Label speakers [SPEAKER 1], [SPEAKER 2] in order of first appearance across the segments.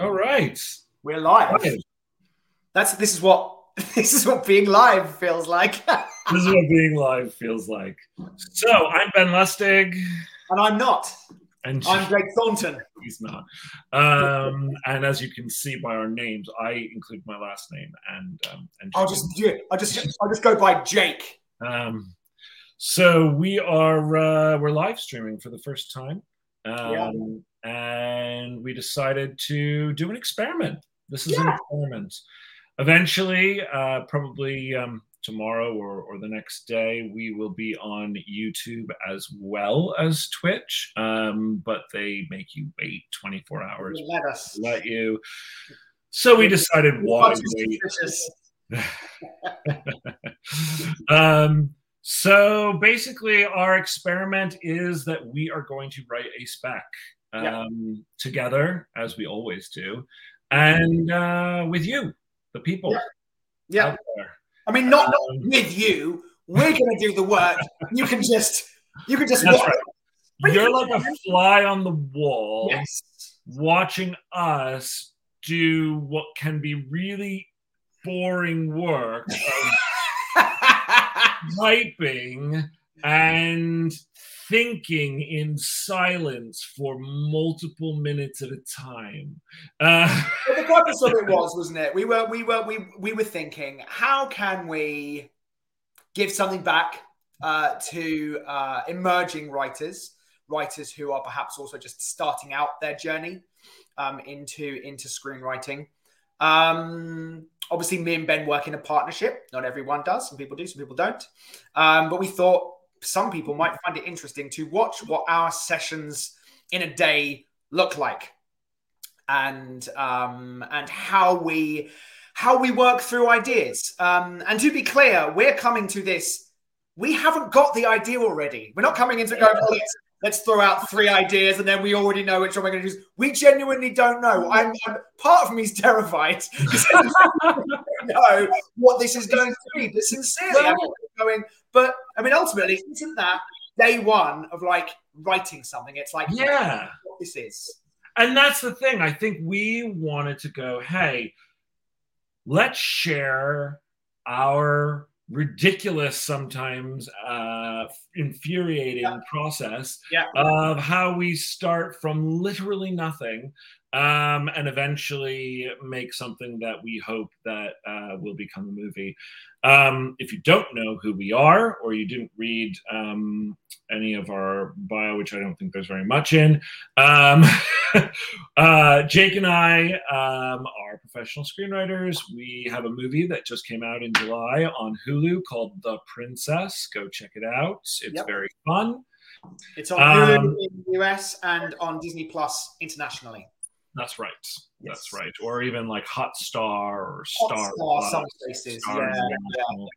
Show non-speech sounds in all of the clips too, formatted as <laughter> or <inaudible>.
[SPEAKER 1] All right.
[SPEAKER 2] We're live. That's this is what <laughs> this is what being live feels like. <laughs>
[SPEAKER 1] This is what being live feels like. So I'm Ben Lustig,
[SPEAKER 2] and I'm not.
[SPEAKER 1] and
[SPEAKER 2] I'm Greg Thornton.
[SPEAKER 1] he's not. Um, and as you can see by our names, I include my last name and um, and
[SPEAKER 2] I'll just do it. I'll just I'll just go by Jake.
[SPEAKER 1] Um, so we are uh, we're live streaming for the first time,
[SPEAKER 2] Yeah.
[SPEAKER 1] um, and we decided to do an experiment. This is an experiment. Eventually, uh, probably um, tomorrow or, or the next day, we will be on YouTube as well as Twitch. Um, but they make you wait 24 hours.
[SPEAKER 2] Let us.
[SPEAKER 1] Let you. So we decided why wait <laughs> um, so basically, our experiment is that we are going to write a spec um,
[SPEAKER 2] Yeah.
[SPEAKER 1] together, as we always do, and uh, with you, the people
[SPEAKER 2] Yeah.
[SPEAKER 1] out there.
[SPEAKER 2] I mean, not, not
[SPEAKER 1] Um,
[SPEAKER 2] with you. We're gonna do the work. You can just you can just
[SPEAKER 1] right. You're like a fly on the wall,
[SPEAKER 2] Yes.
[SPEAKER 1] watching us do what can be really boring work of typing and thinking in silence for multiple minutes at a time. Uh,
[SPEAKER 2] the purpose of it <laughs> was, wasn't it? We were, we were, we we were thinking, how can we give something back uh, to uh, emerging writers, writers who are perhaps also just starting out their journey um, into into screenwriting. Um, obviously, me and Ben work in a partnership. Not everyone does. Some people do. Some people don't. Um, but we thought some people might find it interesting to watch what our sessions in a day look like and um, and how we how we work through ideas. Um, and to be clear, we're coming to this. We haven't got the idea already. We're not coming into going. "Oh, let's, let's throw out three ideas and then we already know which one we're going to use. We genuinely don't know. I'm, I'm part of me is terrified. <laughs> 'cause I don't know what this is going to be. But sincerely, I'm going. But I mean, ultimately, isn't that day one of like writing something? It's like
[SPEAKER 1] yeah.
[SPEAKER 2] what this is.
[SPEAKER 1] And that's the thing. I think we wanted to go, hey, let's share our ridiculous, sometimes uh, infuriating
[SPEAKER 2] Yeah.
[SPEAKER 1] process
[SPEAKER 2] Yeah.
[SPEAKER 1] of how we start from literally nothing um, and eventually make something that we hope that uh, will become a movie. Um, if you don't know who we are, or you didn't read um, any of our bio, which I don't think there's very much in, um, <laughs> uh, Jake and I um, are professional screenwriters. We have a movie that just came out in July on Hulu called The Princess. Go check it out. It's
[SPEAKER 2] Yep.
[SPEAKER 1] very fun.
[SPEAKER 2] It's on
[SPEAKER 1] Um,
[SPEAKER 2] Hulu in the US and on Disney Plus internationally.
[SPEAKER 1] That's right.
[SPEAKER 2] Yes.
[SPEAKER 1] That's right. Or even like or Star.
[SPEAKER 2] Hotstar,
[SPEAKER 1] Plus,
[SPEAKER 2] some places,
[SPEAKER 1] Star
[SPEAKER 2] yeah,
[SPEAKER 1] International.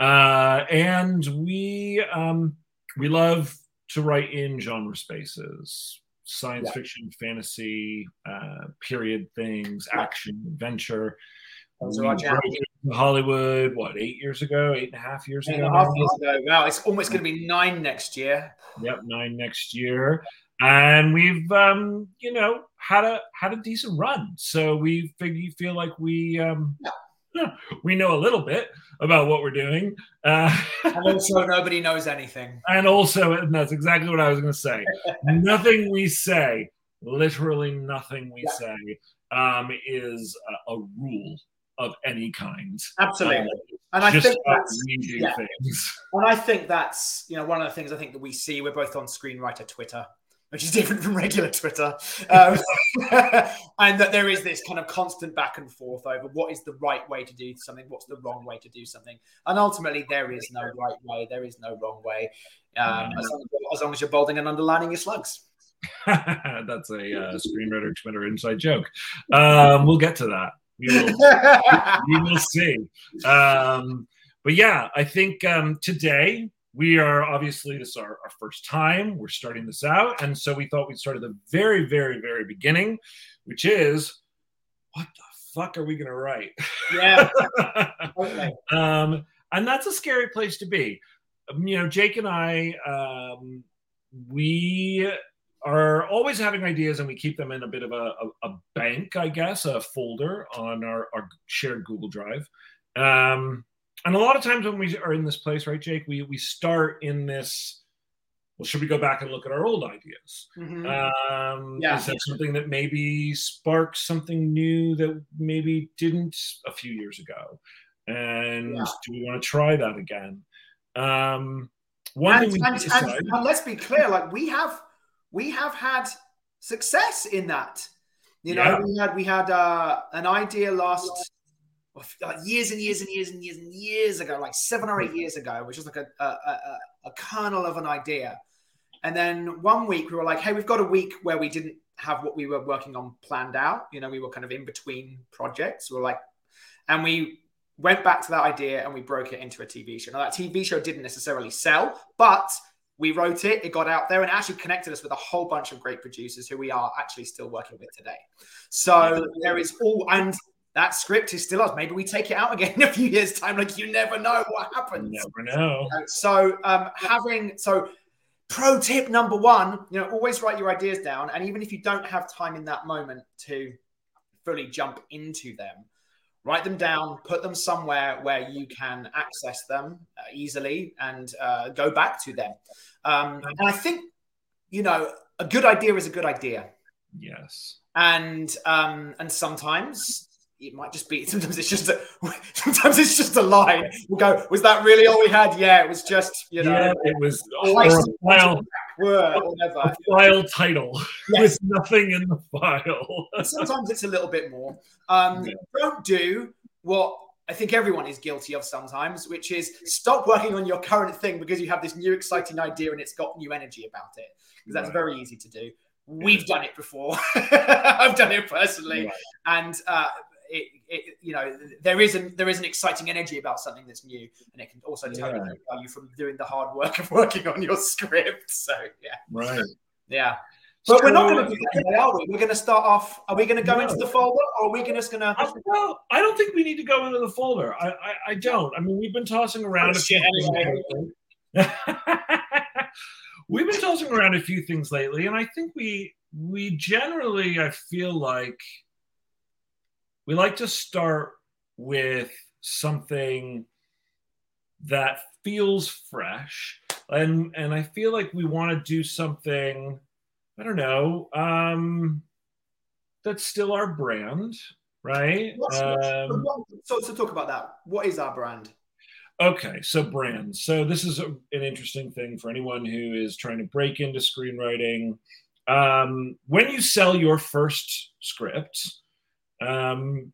[SPEAKER 1] Uh, and we um, we love to write in genre spaces, science
[SPEAKER 2] Yeah.
[SPEAKER 1] fiction, fantasy, uh, period things,
[SPEAKER 2] Yeah.
[SPEAKER 1] action, adventure.
[SPEAKER 2] Those
[SPEAKER 1] We
[SPEAKER 2] are our jams.
[SPEAKER 1] broke into Hollywood, what eight years ago, eight and a half years
[SPEAKER 2] Eight
[SPEAKER 1] ago.
[SPEAKER 2] and a half years ago. Wow, it's almost going to be nine next year.
[SPEAKER 1] Yep, nine next year. And we've um, you know, had a had a decent run. So we figure feel like we um <laughs> we know a little bit about what we're doing. Uh, <laughs>
[SPEAKER 2] And also, nobody knows anything.
[SPEAKER 1] and also and that's exactly what I was gonna say. <laughs> nothing we say, literally nothing we
[SPEAKER 2] Yeah.
[SPEAKER 1] say, um, is a, a rule of any kind.
[SPEAKER 2] Absolutely.
[SPEAKER 1] Uh,
[SPEAKER 2] And I think that's yeah. and I think that's you know one of the things I think that we see. We're both on screenwriter Twitter, which is different from regular Twitter, um, <laughs> and that there is this kind of constant back and forth over what is the right way to do something, what's the wrong way to do something, and ultimately there is no right way, there is no wrong way, um, as, long as, as long as you're bolding and underlining your slugs. <laughs>
[SPEAKER 1] That's a uh, screenwriter Twitter inside joke. Um, we'll get to that. We will, we <laughs> will see. Um, but yeah, I think um, today we are obviously this is our, our first time. We're starting this out, and so we thought we'd start at the very, very, very beginning, which is what the fuck are we gonna write?
[SPEAKER 2] yeah, <laughs> totally.
[SPEAKER 1] um, and that's a scary place to be. Um, you know, Jake and I, um, we are always having ideas, and we keep them in a bit of a, a, a bank, I guess, a folder on our, our shared Google Drive. Um, and a lot of times when we are in this place, right, Jake, we we start in this. Well, should we go back and look at our old ideas? Mm-hmm. Um, yeah. Is that something that maybe sparks something new that maybe didn't a few years ago? And yeah. do we want to try that again? Um,
[SPEAKER 2] one and, thing we and, decide, and, and let's be clear, like we have we have had success in that. You know, yeah. we had we had uh, an idea last like years and years and years and years and years ago, like seven or eight years ago, which was like a, a, a, a kernel of an idea. And then one week we were like, hey, we've got a week where we didn't have what we were working on planned out. You know, we were kind of in between projects. We were like, and we went back to that idea and we broke it into a TV show. Now, that TV show didn't necessarily sell, but we wrote it, it got out there, and actually connected us with a whole bunch of great producers who we are actually still working with today. So there is all, and that script is still us. Maybe we take it out again in a few years' time. Like you never know what happens.
[SPEAKER 1] You never know.
[SPEAKER 2] So um, having so pro tip number one, you know, always write your ideas down, and even if you don't have time in that moment to fully jump into them, write them down, put them somewhere where you can access them uh, easily, and uh, go back to them. Um, and I think you know a good idea is a good idea.
[SPEAKER 1] Yes.
[SPEAKER 2] And um, and sometimes it might just be <laughs> sometimes it's just a <laughs> sometimes it's just a line we'll go was that really all we had yeah it was just you know yeah,
[SPEAKER 1] it was file word or whatever file title <laughs> yes. with nothing in the file
[SPEAKER 2] sometimes it's a little bit more um, yeah. don't do what I think everyone is guilty of sometimes, which is stop working on your current thing because you have this new exciting idea and it's got new energy about it. Because that's right. very easy to do. We've done it before. I've done it personally, right. and uh, it, it, you know there is an there is an exciting energy about something that's new, and it can also tell yeah. you from doing the hard work of <laughs> working on your script. So yeah,
[SPEAKER 1] right,
[SPEAKER 2] yeah. But so, we're not going to do that today, are we? We're going to start off. Are we going to go no. into the folder, or are we just going to?
[SPEAKER 1] Well, I don't think we need to go into the folder. I, I, I don't. I mean, we've been tossing around a few things. <laughs> we've been tossing around a few things lately, and I think we we generally, I feel like we like to start with something that feels fresh and and i feel like we want to do something i don't know um that's still our brand right? Um,
[SPEAKER 2] so to talk about that. What is our brand?
[SPEAKER 1] Okay so brand. So this is a, an interesting thing for anyone who is trying to break into screenwriting. Um, when you sell your first script um,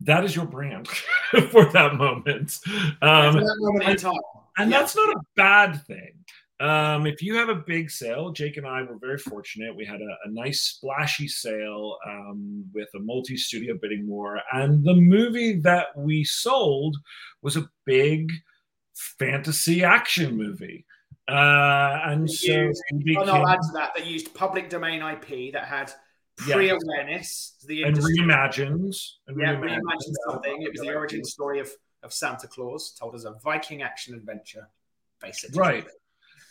[SPEAKER 1] that is your brand <laughs> for that moment. Um, that moment and, and that's not a bad thing. Um, if you have a big sale, Jake and I were very fortunate. We had a, a nice splashy sale um, with a multi studio bidding war. And the movie that we sold was a big fantasy action movie. Uh, and they so,
[SPEAKER 2] used, became, oh no, add to that, they used public domain IP that had pre-awareness,
[SPEAKER 1] the industry. and reimagines.
[SPEAKER 2] And yeah, reimagined something. It was the origin story of of Santa Claus, told as a Viking action adventure, basically.
[SPEAKER 1] Right,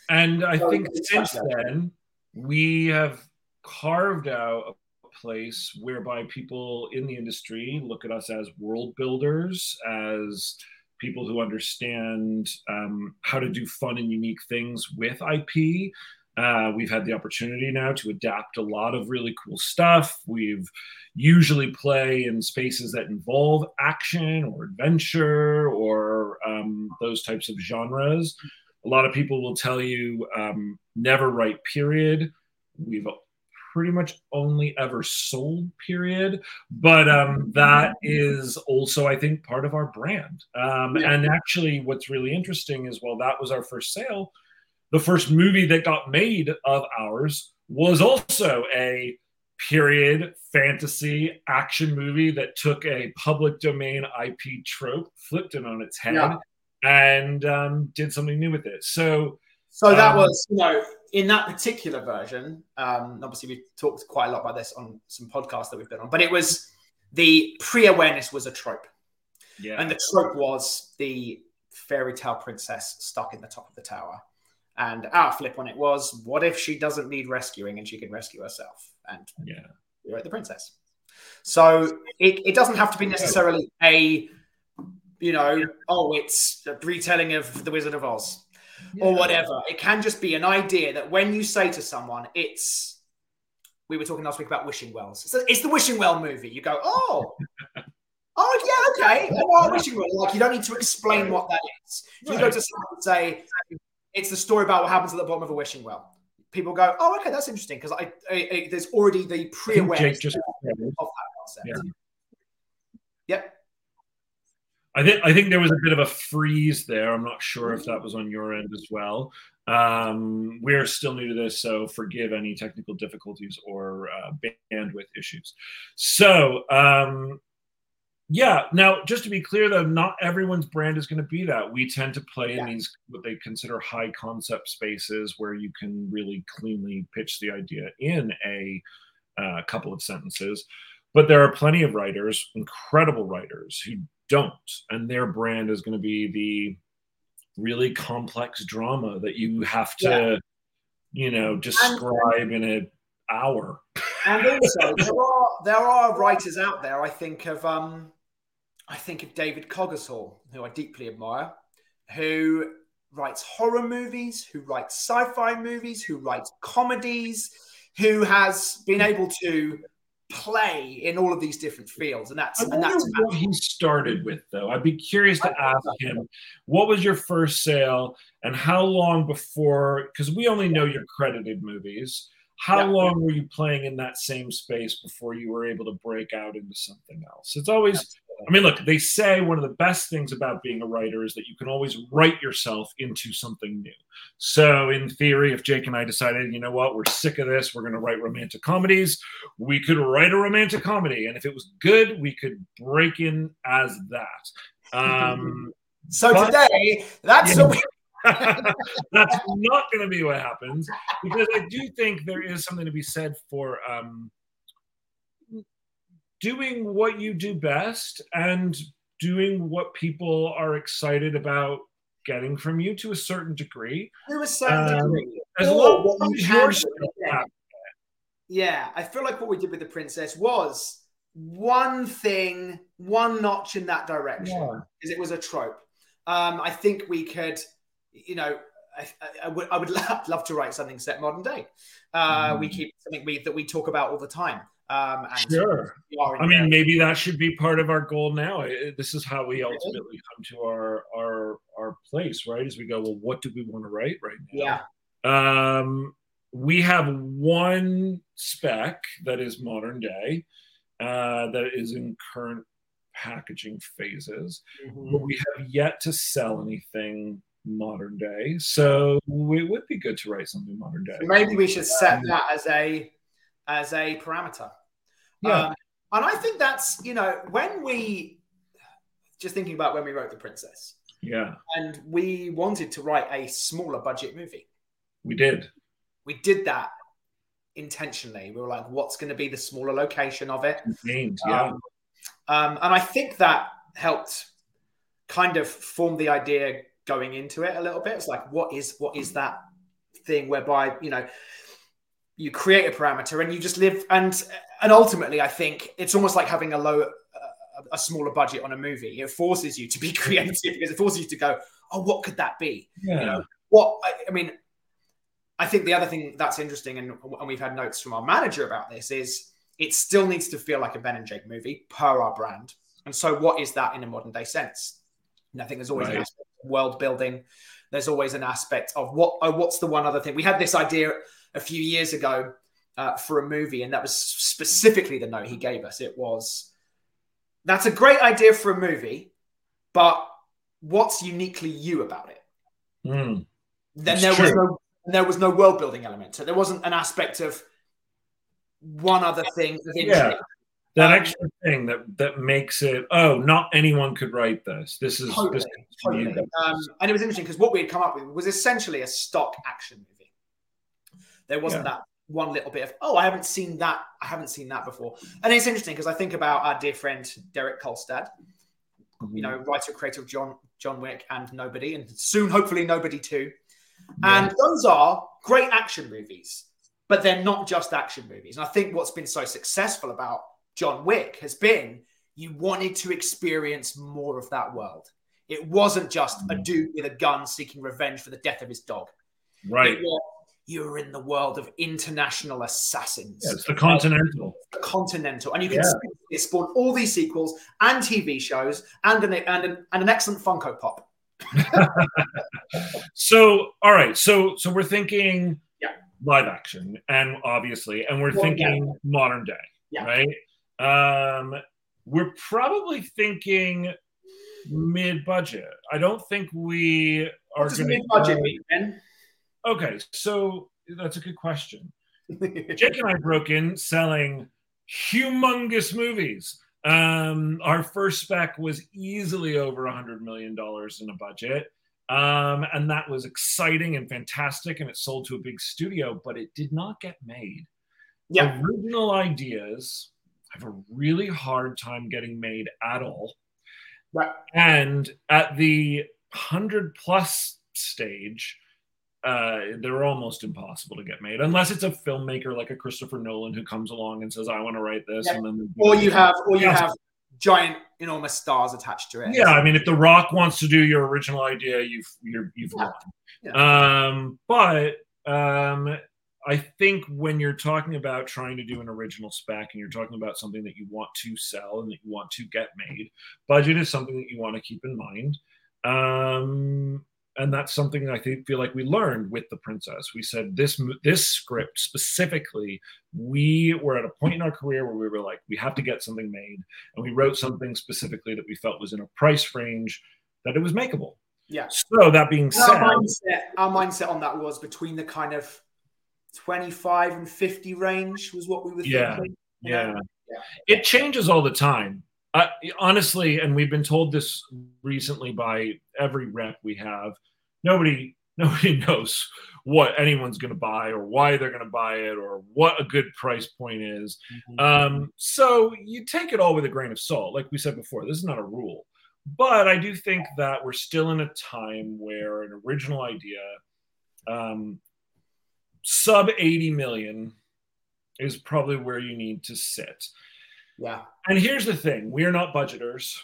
[SPEAKER 1] and I so think since then we have carved out a place whereby people in the industry look at us as world builders, as people who understand um, how to do fun and unique things with IP, uh, we've had the opportunity now to adapt a lot of really cool stuff. We've usually play in spaces that involve action or adventure or um, those types of genres. A lot of people will tell you um, never write period. We've pretty much only ever sold period but um, that is also i think part of our brand um, yeah. and actually what's really interesting is well that was our first sale the first movie that got made of ours was also a period fantasy action movie that took a public domain IP trope, flipped it on its head, yeah. and um, did something new with it. So,
[SPEAKER 2] so that um, was you know in that particular version. Um, obviously, we've talked quite a lot about this on some podcasts that we've been on, but it was the pre-awareness was a trope, yeah, and the trope was the fairy tale princess stuck in the top of the tower And our flip on it was, what if she doesn't need rescuing and she can rescue herself? And
[SPEAKER 1] yeah,
[SPEAKER 2] wrote the princess. So it, it doesn't have to be necessarily a, you know, oh, it's a retelling of The Wizard of Oz yeah. or whatever. It can just be an idea that when you say to someone, it's, we were talking last week about wishing wells. So it's the wishing well movie. You go, oh, <laughs> oh yeah, okay. Oh, wishing well. Like you don't need to explain what that is. If you go to someone and say, it's the story about what happens at the bottom of a wishing well. People go, oh, okay, that's interesting because I, I, I, there's already the pre-awareness of that concept. Yeah. Yep.
[SPEAKER 1] I think I think there was a bit of a freeze there. I'm not sure if that was on your end as well. Um, we're still new to this, so forgive any technical difficulties or uh, bandwidth issues. So, um, yeah. Now, just to be clear, though, not everyone's brand is going to be that. We tend to play yeah. in these what they consider high concept spaces where you can really cleanly pitch the idea in a uh, couple of sentences. But there are plenty of writers, incredible writers, who don't, and their brand is going to be the really complex drama that you have to, yeah. you know, describe in an hour.
[SPEAKER 2] And also, <laughs> there are there are writers out there. I think of um, I think of David Coggeshall, who I deeply admire, who writes horror movies, who writes sci-fi movies, who writes comedies, who has been able to play in all of these different fields, and that's and that's
[SPEAKER 1] what he started with. Though I'd be curious to ask him, what was your first sale, and how long before? Because we only know your credited movies. How yeah. long were you playing in that same space before you were able to break out into something else? It's always I mean, look, they say one of the best things about being a writer is that you can always write yourself into something new. So, in theory, if Jake and I decided, you know what, we're sick of this, we're going to write romantic comedies, we could write a romantic comedy. And if it was good, we could break in as that. Um, <laughs>
[SPEAKER 2] so, but, today, that's
[SPEAKER 1] yeah. <laughs> that's not going to be what happens because I do think there is something to be said for um, doing what you do best and doing what people are excited about getting from you to a certain degree.
[SPEAKER 2] To a certain um, degree. As long as you're yeah, I feel like what we did with the princess was one thing, one notch in that direction, because yeah. it was a trope. Um, I think we could, you know, I, I, I would, I would <laughs> love to write something set modern day. Uh, mm. We keep something we, that we talk about all the time. Um,
[SPEAKER 1] sure. I mean, maybe that should be part of our goal now. This is how we ultimately come to our our our place, right? As we go, well, what do we want to write right
[SPEAKER 2] now?
[SPEAKER 1] Yeah. Um, we have one spec that is modern day, uh, that is in current packaging phases, mm-hmm. but we have yet to sell anything modern day. So it would be good to write something modern day.
[SPEAKER 2] maybe we should set that as a as a parameter. Yeah. Um, and I think that's, you know, when we, just thinking about when we wrote The Princess.
[SPEAKER 1] Yeah.
[SPEAKER 2] And we wanted to write a smaller budget movie.
[SPEAKER 1] We did.
[SPEAKER 2] We did that intentionally. We were like, what's going to be the smaller location of it?
[SPEAKER 1] Yeah. Um,
[SPEAKER 2] um, and I think that helped kind of form the idea going into it a little bit. It's like, what is what is that thing whereby you know you create a parameter and you just live and and ultimately i think it's almost like having a low a smaller budget on a movie. It forces you to be <laughs> creative because it forces you to go oh what could that be?
[SPEAKER 1] Yeah.
[SPEAKER 2] you know what I, I, mean i think the other thing that's interesting and, and we've had notes from our manager about this is it still needs to feel like a ben and jake movie per our brand. And so what is that in a modern day sense? And i think there's always right. an aspect of world building. There's always an aspect of what oh, what's the one other thing? We had this idea a few years ago uh, for a movie, and that was specifically the note he gave us. It was that's a great idea for a movie, but what's uniquely you about it?
[SPEAKER 1] Mm,
[SPEAKER 2] then there true. was no there was no world building element. So there wasn't an aspect of one other thing.
[SPEAKER 1] Yeah. That um, extra thing that that makes it oh not anyone could write this this is, totally, this
[SPEAKER 2] totally. Um, and it was interesting because what we had come up with was essentially a stock action movie there wasn't yeah. that one little bit of oh I haven't seen that I haven't seen that before. And it's interesting because I think about our dear friend Derek Kolstad, mm-hmm. you know, writer creator of John John Wick and Nobody, and soon hopefully Nobody too. Yeah. And those are great action movies, but they're not just action movies. And I think what's been so successful about John Wick has been you wanted to experience more of that world. It wasn't just a mm. dude with a gun seeking revenge for the death of his dog.
[SPEAKER 1] Right.
[SPEAKER 2] You were in the world of international assassins.
[SPEAKER 1] Yeah, it's the Continental.
[SPEAKER 2] The Continental. And you can yeah. it spawned all these sequels and TV shows and an, and an, and an excellent Funko Pop. <laughs>
[SPEAKER 1] so, all right. So, so we're thinking
[SPEAKER 2] yeah.
[SPEAKER 1] live action, and obviously, and we're well, thinking yeah. modern day,
[SPEAKER 2] yeah.
[SPEAKER 1] right? Um, we're probably thinking mid-budget. I don't think we are going to
[SPEAKER 2] mid-budget mean, Ben?
[SPEAKER 1] Okay, so that's a good question. <laughs> Jake and I broke in selling humongous movies. Um, our first spec was easily over a hundred million dollars in a budget. Um, and that was exciting and fantastic, and it sold to a big studio, but it did not get made.
[SPEAKER 2] Yeah.
[SPEAKER 1] Original ideas have a really hard time getting made at all.
[SPEAKER 2] Right.
[SPEAKER 1] And at the 100 plus stage, uh, they're almost impossible to get made unless it's a filmmaker like a Christopher Nolan who comes along and says, "I want to write this,"
[SPEAKER 2] yeah.
[SPEAKER 1] and then
[SPEAKER 2] or you have or you yeah. have giant enormous stars attached to it.
[SPEAKER 1] Yeah, I mean, if The Rock wants to do your original idea, you've you're, you've yeah. won. Um, but um, I think when you're talking about trying to do an original spec and you're talking about something that you want to sell and that you want to get made, budget is something that you want to keep in mind. Um, and that's something I think feel like we learned with the princess. We said this this script specifically, we were at a point in our career where we were like, we have to get something made, and we wrote something specifically that we felt was in a price range that it was makeable.
[SPEAKER 2] Yeah.
[SPEAKER 1] So that being said,
[SPEAKER 2] our mindset, our mindset on that was between the kind of 25 and 50 range was what we were
[SPEAKER 1] yeah,
[SPEAKER 2] thinking.
[SPEAKER 1] Yeah. yeah. It changes all the time. Uh, honestly, and we've been told this recently by every rep we have. Nobody, <laughs> nobody knows what anyone's going to buy or why they're going to buy it or what a good price point is. Mm-hmm. Um, so you take it all with a grain of salt. Like we said before, this is not a rule, but I do think that we're still in a time where an original idea um, sub 80 million is probably where you need to sit.
[SPEAKER 2] Yeah.
[SPEAKER 1] And here's the thing we are not budgeters,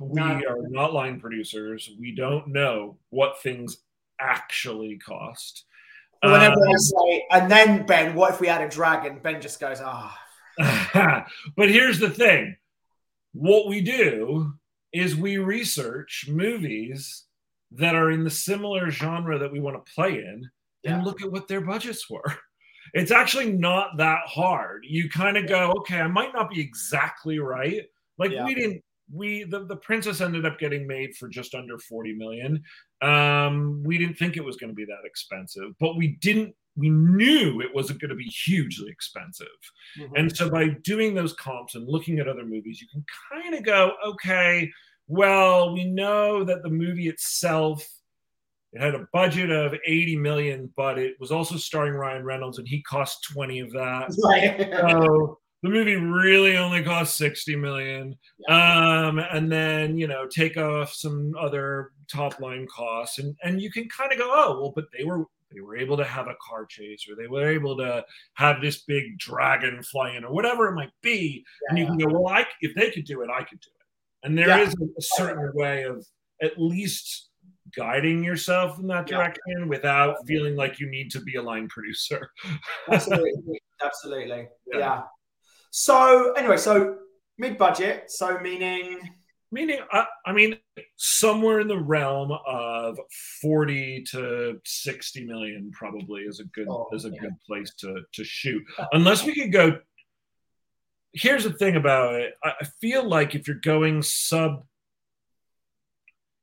[SPEAKER 1] we not. are not line producers. We don't know what things actually cost.
[SPEAKER 2] Whenever um, I say, and then Ben, what if we had a dragon? Ben just goes, ah.
[SPEAKER 1] Oh. <laughs> but here's the thing what we do is we research movies that are in the similar genre that we want to play in yeah. and look at what their budgets were. <laughs> It's actually not that hard. You kind of go, okay, I might not be exactly right. Like yeah. we didn't we the, the princess ended up getting made for just under 40 million. Um, we didn't think it was going to be that expensive, but we didn't we knew it wasn't going to be hugely expensive. Mm-hmm. And so by doing those comps and looking at other movies, you can kind of go, okay, well, we know that the movie itself it had a budget of 80 million, but it was also starring Ryan Reynolds, and he cost 20 of that. <laughs> Right. so the movie really only cost 60 million. Yeah. Um, and then, you know, take off some other top line costs, and, and you can kind of go, oh, well, but they were they were able to have a car chase or they were able to have this big dragon flying or whatever it might be. Yeah. And you can go, well, I, if they could do it, I could do it. And there yeah. is a certain way of at least guiding yourself in that direction yeah. without feeling like you need to be a line producer. <laughs>
[SPEAKER 2] Absolutely. Absolutely. Yeah. yeah. So anyway, so mid-budget, so meaning
[SPEAKER 1] meaning I, I, mean somewhere in the realm of 40 to 60 million probably is a good oh, is a yeah. good place to to shoot unless we could go here's the thing about it i feel like if you're going sub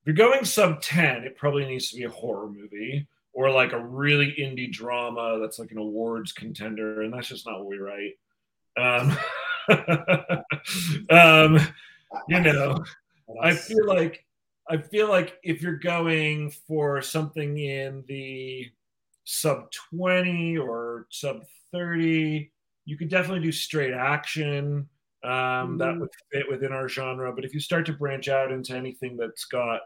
[SPEAKER 1] if you're going sub 10, it probably needs to be a horror movie or like a really indie drama that's like an awards contender, and that's just not what we write. Um, <laughs> um, you know, I feel like I feel like if you're going for something in the sub 20 or sub 30, you could definitely do straight action. Um, mm-hmm. That would fit within our genre. But if you start to branch out into anything that's got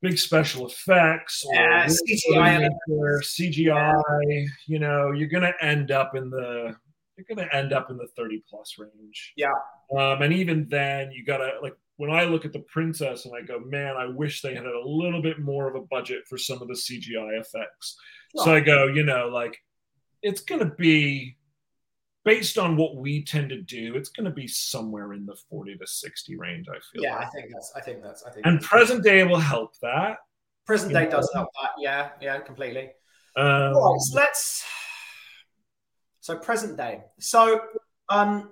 [SPEAKER 1] big special effects
[SPEAKER 2] Yeah,
[SPEAKER 1] or
[SPEAKER 2] CGI.
[SPEAKER 1] or CGI, you know, you're gonna end up in the you're gonna end up in the 30 plus range.
[SPEAKER 2] Yeah.
[SPEAKER 1] Um, and even then, you gotta like when I look at the princess and I go, man, I wish they had a little bit more of a budget for some of the CGI effects. So I go, you know, like it's gonna be based on what we tend to do, it's gonna be somewhere in the 40 to 60 range, I feel
[SPEAKER 2] Yeah,
[SPEAKER 1] like.
[SPEAKER 2] I think that's. I think that's. I think.
[SPEAKER 1] And present day will help that.
[SPEAKER 2] present day
[SPEAKER 1] Yeah.
[SPEAKER 2] does help that. Yeah, yeah, completely.
[SPEAKER 1] Um,
[SPEAKER 2] All right, so let's. So present day. So, um,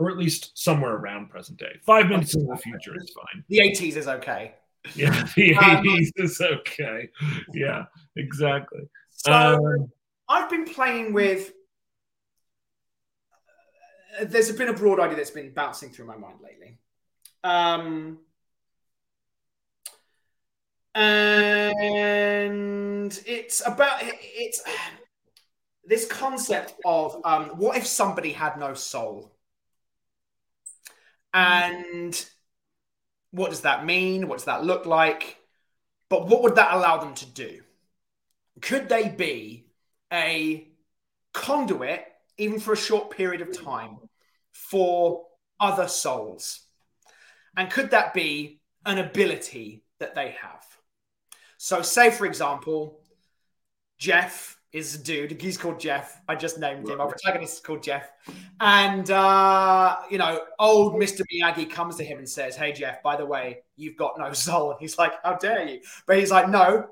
[SPEAKER 1] or at least somewhere around present day. Five minutes in the future is fine.
[SPEAKER 2] the eighties is okay.
[SPEAKER 1] Yeah, <laughs> the
[SPEAKER 2] Um,
[SPEAKER 1] 80s is okay. Yeah, exactly.
[SPEAKER 2] So
[SPEAKER 1] Um,
[SPEAKER 2] I've been playing with. There's been a broad idea that's been bouncing through my mind lately. Um, and it's about it's this concept of um, what if somebody had no soul? And what does that mean? What does that look like? But what would that allow them to do? Could they be a conduit even for a short period of time for other souls? And could that be an ability that they have? So say for example jeff is a dude. He's called jeff. I just named him. Our protagonist is called jeff. And uh, you know old mr miyagi comes to him and says hey jeff by the way you've got no soul. And he's like how dare you? But he's like no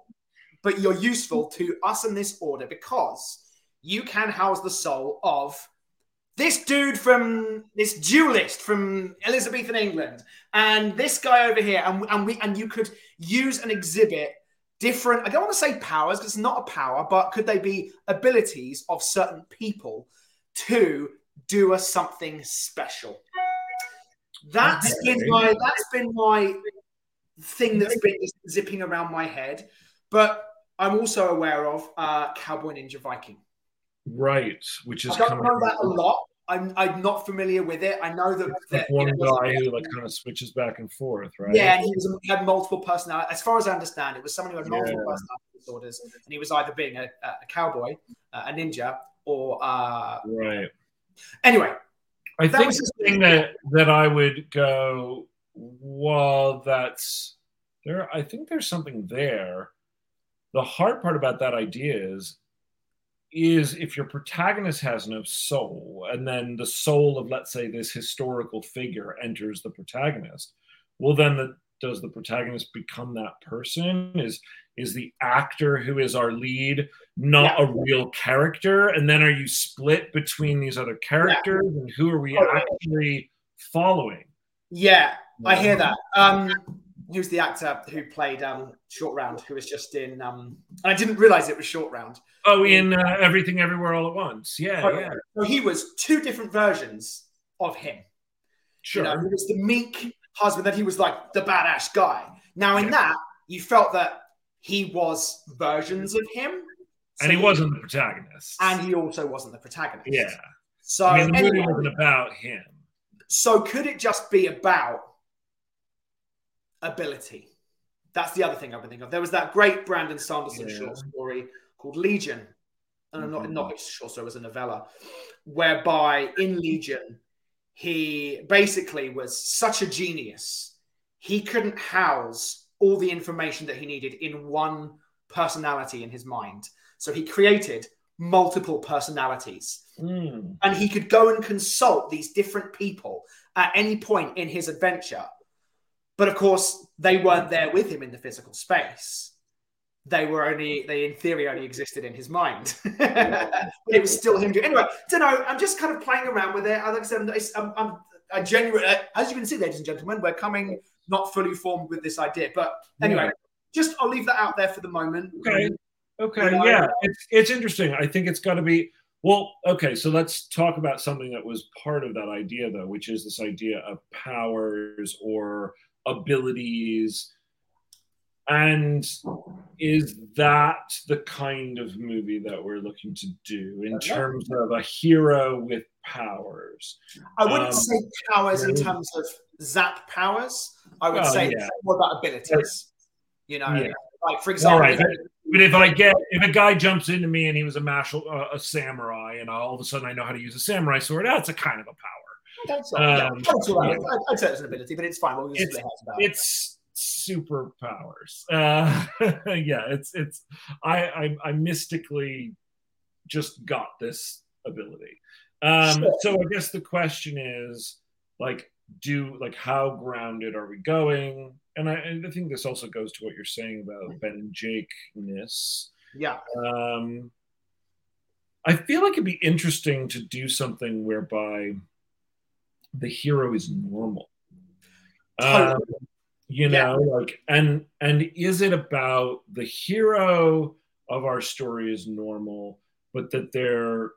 [SPEAKER 2] but you're useful to us in this order because you can house the soul of this dude from this duelist from Elizabethan England and this guy over here, and, and we and you could use and exhibit different. I don't want to say powers because it's not a power, but could they be abilities of certain people to do us something special? That's been my that's been my thing that's been zipping around my head, but I'm also aware of uh, Cowboy Ninja Viking.
[SPEAKER 1] right, which is
[SPEAKER 2] I don't know that a lot. I'm, I'm not familiar with it. I know that,
[SPEAKER 1] like
[SPEAKER 2] that
[SPEAKER 1] one guy who like <laughs> kind of switches back and forth, right?
[SPEAKER 2] yeah, and he was he had multiple personalities. As far as I understand, it was someone who had multiple
[SPEAKER 1] Yeah.
[SPEAKER 2] personality disorders, and he was either being a, a cowboy, uh, a ninja, or uh,
[SPEAKER 1] Right.
[SPEAKER 2] anyway.
[SPEAKER 1] I
[SPEAKER 2] That
[SPEAKER 1] think the thing that that I would go, well, that's there. I think there's something there. The hard part about that idea is, is if your protagonist has no soul, and then the soul of, let's say, this historical figure enters the protagonist, well, then the, does the protagonist become that person? Is is the actor who is our lead not a real character? And then are you split between these other characters? And who are we
[SPEAKER 2] yeah.
[SPEAKER 1] actually following?
[SPEAKER 2] Yeah, I hear that. Um, who's the actor who played um, Short Round? Who was just in? Um, and I didn't realize it was Short Round.
[SPEAKER 1] Oh, in uh, Everything Everywhere All at Once. Yeah,
[SPEAKER 2] Okay.
[SPEAKER 1] yeah.
[SPEAKER 2] So he was two different versions of him.
[SPEAKER 1] Sure.
[SPEAKER 2] You know, he was the meek husband, then he was like the badass guy. Now, in
[SPEAKER 1] Yeah.
[SPEAKER 2] that, you felt that he was versions of him.
[SPEAKER 1] and he
[SPEAKER 2] So
[SPEAKER 1] wasn't the protagonist.
[SPEAKER 2] And he also wasn't the protagonist.
[SPEAKER 1] yeah.
[SPEAKER 2] So,
[SPEAKER 1] I mean, the movie
[SPEAKER 2] anyway,
[SPEAKER 1] wasn't about him.
[SPEAKER 2] so could it just be about ability? That's the other thing I've been thinking of. There was that great Brandon Sanderson
[SPEAKER 1] Yeah.
[SPEAKER 2] short story called Legion. And not,
[SPEAKER 1] Mhm.
[SPEAKER 2] not a short story, it was a novella, whereby in Legion, he basically was such a genius. He couldn't house all the information that he needed in one personality in his mind. So he created multiple personalities
[SPEAKER 1] Mm.
[SPEAKER 2] and he could go and consult these different people at any point in his adventure. But of course, they weren't there with him in the physical space. They were only, they in theory only existed in his mind. <laughs> but it was still him. doing- Anyway, don't know. I'm just kind of playing around with it. Like I said, I'm, I'm, I genuinely, uh, as you can see, ladies and gentlemen, we're coming not fully formed with this idea. But anyway,
[SPEAKER 1] Yeah.
[SPEAKER 2] just I'll leave that out there for the moment.
[SPEAKER 1] Okay. Okay.
[SPEAKER 2] Know,
[SPEAKER 1] yeah. It's it's interesting. I think it's got to be. Well, okay. So let's talk about something that was part of that idea, though, which is this idea of powers or abilities. And is that the kind of movie that we're looking to do in terms of a hero with powers?
[SPEAKER 2] I wouldn't
[SPEAKER 1] Um,
[SPEAKER 2] say powers in terms of zap powers. I would
[SPEAKER 1] Well,
[SPEAKER 2] say
[SPEAKER 1] yeah.
[SPEAKER 2] more about abilities. You know,
[SPEAKER 1] Yeah.
[SPEAKER 2] like for example,
[SPEAKER 1] right. But if I get if a guy jumps into me and he was a martial uh, a samurai and all of a sudden I know how to use a samurai sword, that's a kind of a power.
[SPEAKER 2] That's all, yeah,
[SPEAKER 1] Um,
[SPEAKER 2] that's all
[SPEAKER 1] yeah.
[SPEAKER 2] I'd- I'd say it's an ability, but it's fine. We'll
[SPEAKER 1] It's-
[SPEAKER 2] split hairs about.
[SPEAKER 1] It's superpowers. Uh, <laughs> yeah, it's it's I, I I mystically just got this ability. Um,
[SPEAKER 2] Sure.
[SPEAKER 1] so I guess the question is like do like how grounded are we going? And I, and I think this also goes to what you're saying about Ben and Jake ness.
[SPEAKER 2] Yeah,
[SPEAKER 1] Um, I feel like it'd be interesting to do something whereby the hero is normal. Um, you
[SPEAKER 2] Yeah.
[SPEAKER 1] know, like, and and is it about the hero of our story is normal, but that their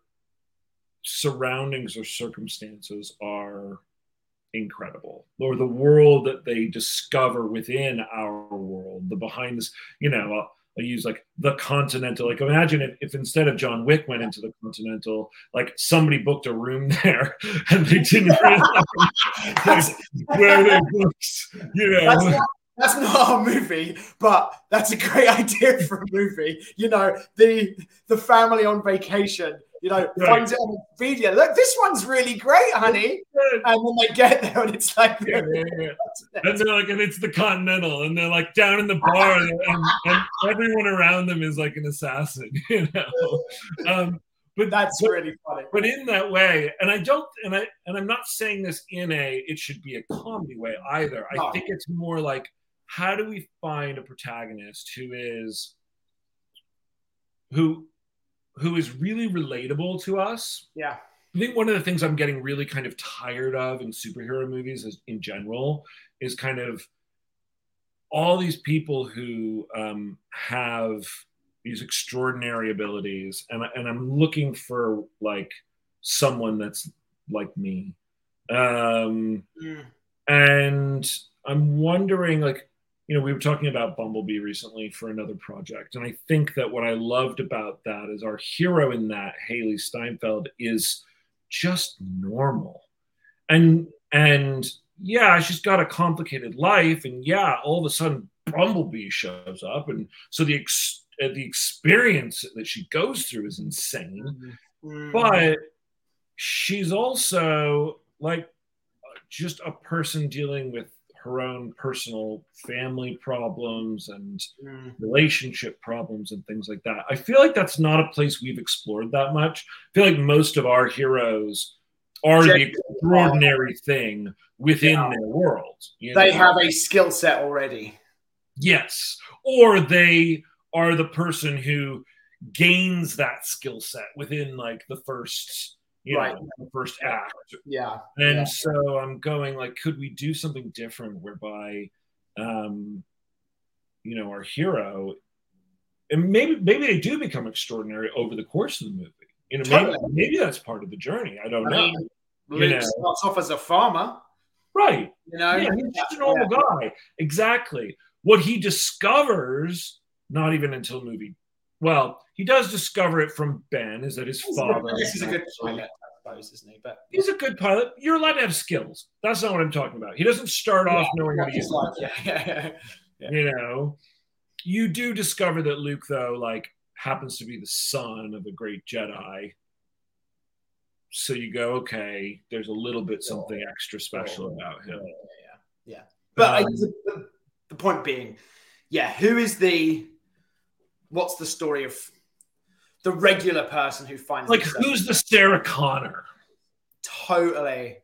[SPEAKER 1] surroundings or circumstances are incredible, or the world that they discover within our world, the behind this, you know. I use like the Continental. Like imagine if, if instead of John Wick went into the Continental, like somebody booked a room <laughs> there and they didn't <laughs> realize
[SPEAKER 2] that's, <laughs>
[SPEAKER 1] where they booked, you
[SPEAKER 2] that's, not, that's not a movie, but that's a great idea for a movie. You know, the the family on vacation. You know,
[SPEAKER 1] Right.
[SPEAKER 2] finds it on video. Look, this one's really great, honey. And then they get there, and it's like,
[SPEAKER 1] Yeah, yeah, yeah. <laughs> And they're like, and it's the Continental, and they're like down in the bar, and, and, and everyone around them is like an assassin, <laughs> you know. Um, but
[SPEAKER 2] that's
[SPEAKER 1] but,
[SPEAKER 2] really funny.
[SPEAKER 1] but in that way, and I don't, and I, and I'm not saying this in a it should be a comedy way either. I
[SPEAKER 2] No.
[SPEAKER 1] think it's more like, how do we find a protagonist who is, who, who is really relatable to us,
[SPEAKER 2] Yeah,
[SPEAKER 1] I think one of the things I'm getting really kind of tired of in superhero movies is, in general is kind of all these people who um, have these extraordinary abilities, and, and I'm looking for like someone that's like me. Um,
[SPEAKER 2] Mm.
[SPEAKER 1] and I'm wondering, like, you know, we were talking about Bumblebee recently for another project, and I think that what I loved about that is our hero in that, Hailee Steinfeld, is just normal, and and yeah, she's got a complicated life, and yeah, all of a sudden Bumblebee shows up, and so the ex- uh, the experience that she goes through is insane
[SPEAKER 2] Mm.
[SPEAKER 1] but she's also like just a person dealing with her own personal family problems and
[SPEAKER 2] Mm.
[SPEAKER 1] relationship problems and things like that. I feel like that's not a place we've explored that much. I feel like most of our heroes are the extraordinary thing within
[SPEAKER 2] Yeah.
[SPEAKER 1] their world. you
[SPEAKER 2] they have a skill set already.
[SPEAKER 1] Yes. Or they are the person who gains that skill set within like the first, you
[SPEAKER 2] Right.
[SPEAKER 1] know, the first act.
[SPEAKER 2] Yeah,
[SPEAKER 1] And
[SPEAKER 2] Yeah.
[SPEAKER 1] so I'm going like, could we do something different whereby um you know our hero and maybe maybe they do become extraordinary over the course of the movie. You know, maybe,
[SPEAKER 2] Totally.
[SPEAKER 1] maybe that's part of the journey. I don't
[SPEAKER 2] I
[SPEAKER 1] know.
[SPEAKER 2] mean,
[SPEAKER 1] You
[SPEAKER 2] Luke
[SPEAKER 1] know.
[SPEAKER 2] starts off as a farmer.
[SPEAKER 1] right.
[SPEAKER 2] You know,
[SPEAKER 1] yeah, he's just a normal guy. Exactly. What he discovers, not even until movie. Well, he does discover it from Ben, is that his
[SPEAKER 2] He's
[SPEAKER 1] father.
[SPEAKER 2] I guess he's a good pilot, I suppose, isn't he? But
[SPEAKER 1] He's a good pilot. You're allowed to have skills. That's not what I'm talking about. He doesn't start off knowing how to
[SPEAKER 2] he's
[SPEAKER 1] use
[SPEAKER 2] like, yeah, yeah, <laughs> yeah.
[SPEAKER 1] you know you do discover that luke though like happens to be the son of a great jedi so you go okay there's a little bit something extra special about him
[SPEAKER 2] yeah, yeah. But I,
[SPEAKER 1] Um,
[SPEAKER 2] the, the point being, yeah, who is the? What's the story of the regular person who finds
[SPEAKER 1] like who's the sarah connor
[SPEAKER 2] totally,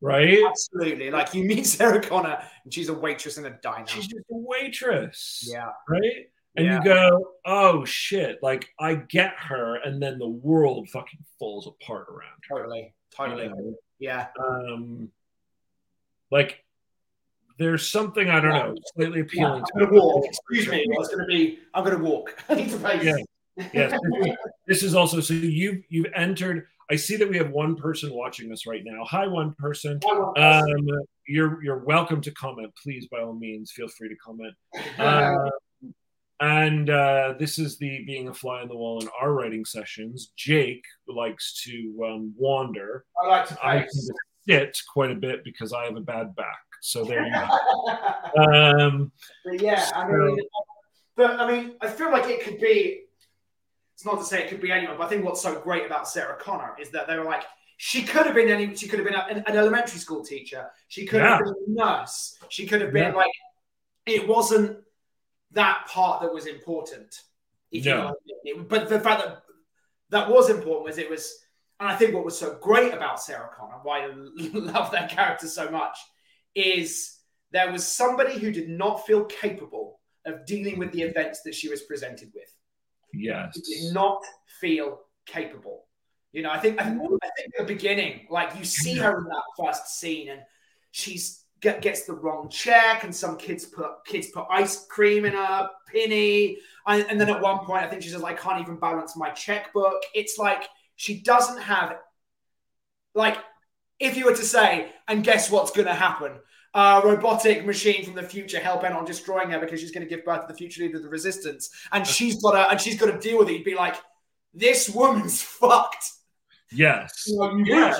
[SPEAKER 1] right
[SPEAKER 2] absolutely? Like you meet <laughs> Sarah Connor and she's a waitress in a diner.
[SPEAKER 1] she's just a waitress
[SPEAKER 2] yeah,
[SPEAKER 1] right and
[SPEAKER 2] Yeah.
[SPEAKER 1] you go oh shit like i get her and then the world fucking falls apart around her
[SPEAKER 2] totally,
[SPEAKER 1] you
[SPEAKER 2] totally.
[SPEAKER 1] know?
[SPEAKER 2] Yeah,
[SPEAKER 1] um like there's something I don't know slightly appealing
[SPEAKER 2] I'm gonna walk. Excuse me, I was gonna be. I'm gonna walk. <laughs> I need to pay.
[SPEAKER 1] Yeah. Yes, this is also so you've you've entered. I see that we have one person watching us right now. Hi, one person. Um, you're you're welcome to comment. Please, by all means, feel free to comment. Uh, and uh, this is the being a fly on the wall in our writing sessions. Jake likes to um, wander.
[SPEAKER 2] I like to
[SPEAKER 1] I sit quite a bit because I have a bad back. So there you go. <laughs> um,
[SPEAKER 2] but yeah, I mean, but I mean, I feel like it could be. It's not to say it could be anyone, but I think what's so great about Sarah Connor is that they were like, she could have been any. She could have been an, an elementary school teacher. She could yeah. have been a nurse. She could have been yeah. like. It wasn't that part that was important. If no. you know, but the fact that that was important was it was, and I think what was so great about Sarah Connor, why I <laughs> love that character so much, is there was somebody who did not feel capable of dealing with the events that she was presented with.
[SPEAKER 1] Yes.
[SPEAKER 2] did not feel capable. You know, I think I think, I think the beginning, like you see her in that first scene, and she's get, gets the wrong check, and some kids put kids put ice cream in a penny, and, and then at one point, I think she says, "I can't even balance my checkbook." It's like she doesn't have, like, if you were to say, and guess what's going to happen? A robotic machine from the future hell bent on destroying her because she's going to give birth to the future leader of the resistance, and she's got to and she's got to deal with it. You'd be like, this woman's <laughs> fucked.
[SPEAKER 1] Yes.
[SPEAKER 2] You know, you yeah.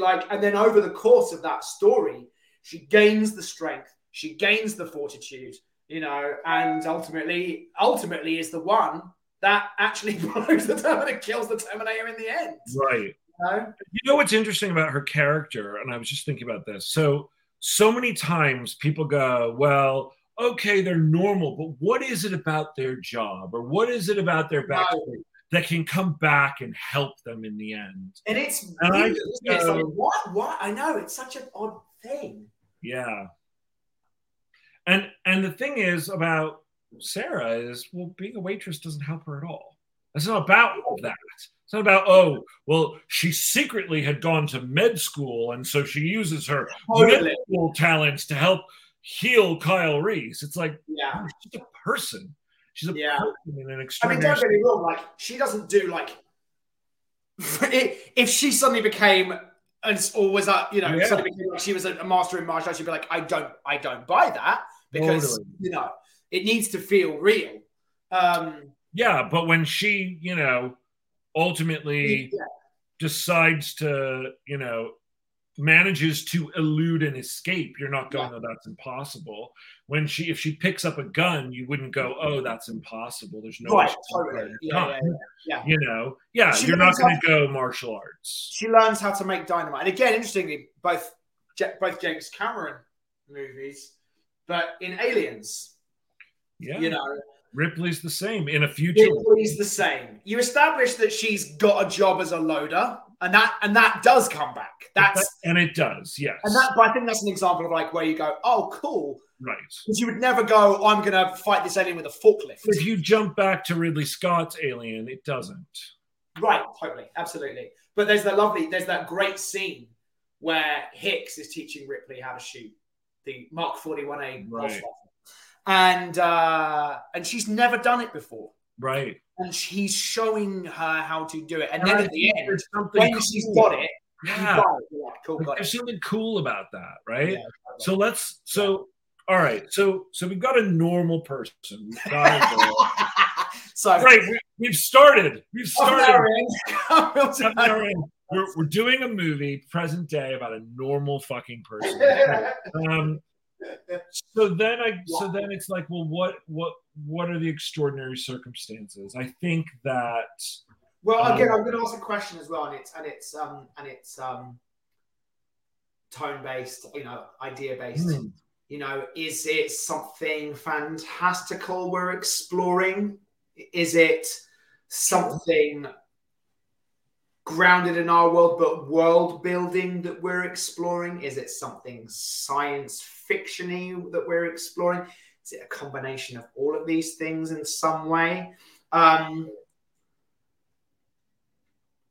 [SPEAKER 2] like, and then over the course of that story, she gains the strength, she gains the fortitude, you know, and ultimately, ultimately is the one that actually <laughs> blows the Terminator, kills the Terminator in the end.
[SPEAKER 1] Right.
[SPEAKER 2] You know?
[SPEAKER 1] you know what's interesting about her character, and I was just thinking about this. So, so many times people go, well, okay, they're normal, but what is it about their job or what is it about their backstory? that can come back and help them in the end.
[SPEAKER 2] And it's and weird, I, it's like, what? What? I know it's such an odd thing.
[SPEAKER 1] Yeah. And and the thing is about Sarah is well, being a waitress doesn't help her at all. It's not about that. It's not about oh well, she secretly had gone to med school and so she uses her totally. med school talents to help heal Kyle Reese. It's like
[SPEAKER 2] yeah,
[SPEAKER 1] she's a person. She's a
[SPEAKER 2] yeah.
[SPEAKER 1] person in an
[SPEAKER 2] extreme. I mean, don't get me wrong. Like she doesn't do like <laughs> if she suddenly became and or was that you know yeah. suddenly became like she was a master in martial arts, she'd be like, I don't, I don't buy that because totally. you know it needs to feel real. Um,
[SPEAKER 1] yeah, but when she, you know, ultimately yeah. decides to, you know, manages to elude and escape, you're not going, yeah. oh, that's impossible. When she, if she picks up a gun, you wouldn't go, oh, that's impossible. There's no
[SPEAKER 2] right, totally. Yeah, yeah, yeah,
[SPEAKER 1] You know, yeah, she you're not going to go martial arts.
[SPEAKER 2] She learns how to make dynamite. And again, interestingly, both both James Cameron movies, but in Aliens,
[SPEAKER 1] yeah,
[SPEAKER 2] you know,
[SPEAKER 1] Ripley's the same in a future.
[SPEAKER 2] Ripley's the same. You establish that she's got a job as a loader and that and that does come back. That's
[SPEAKER 1] and it does, yes.
[SPEAKER 2] And that, but I think that's an example of like where you go, oh, cool,
[SPEAKER 1] right?
[SPEAKER 2] Because you would never go, I'm going to fight this alien with a forklift.
[SPEAKER 1] If you jump back to Ridley Scott's Alien, it doesn't.
[SPEAKER 2] Right, totally, absolutely. But there's that lovely, there's that great scene where Hicks is teaching Ripley how to shoot the Mark 41A right. And uh, and she's never done it before.
[SPEAKER 1] Right
[SPEAKER 2] and he's showing her how to do it. And, and then I at the end, when cool. she's got it,
[SPEAKER 1] yeah, got it. yeah cool, got there's it. something cool about that, right? Yeah, so let's so all right, so so we've got a normal person. <laughs>
[SPEAKER 2] so
[SPEAKER 1] right, we, have started. We've started. <laughs> We're, we're doing a movie present day about a normal fucking person. <laughs> um, so then I so then it's like, well, what what what are the extraordinary circumstances? I think that.
[SPEAKER 2] Well, again, um, I'm going to ask a question as well, and it's and it's um and it's um tone based, you know, idea based. Mm. You know, is it something fantastical we're exploring? Is it something grounded in our world, but world building that we're exploring? Is it something science fictiony that we're exploring? Is it a combination of all of these things in some way? Um,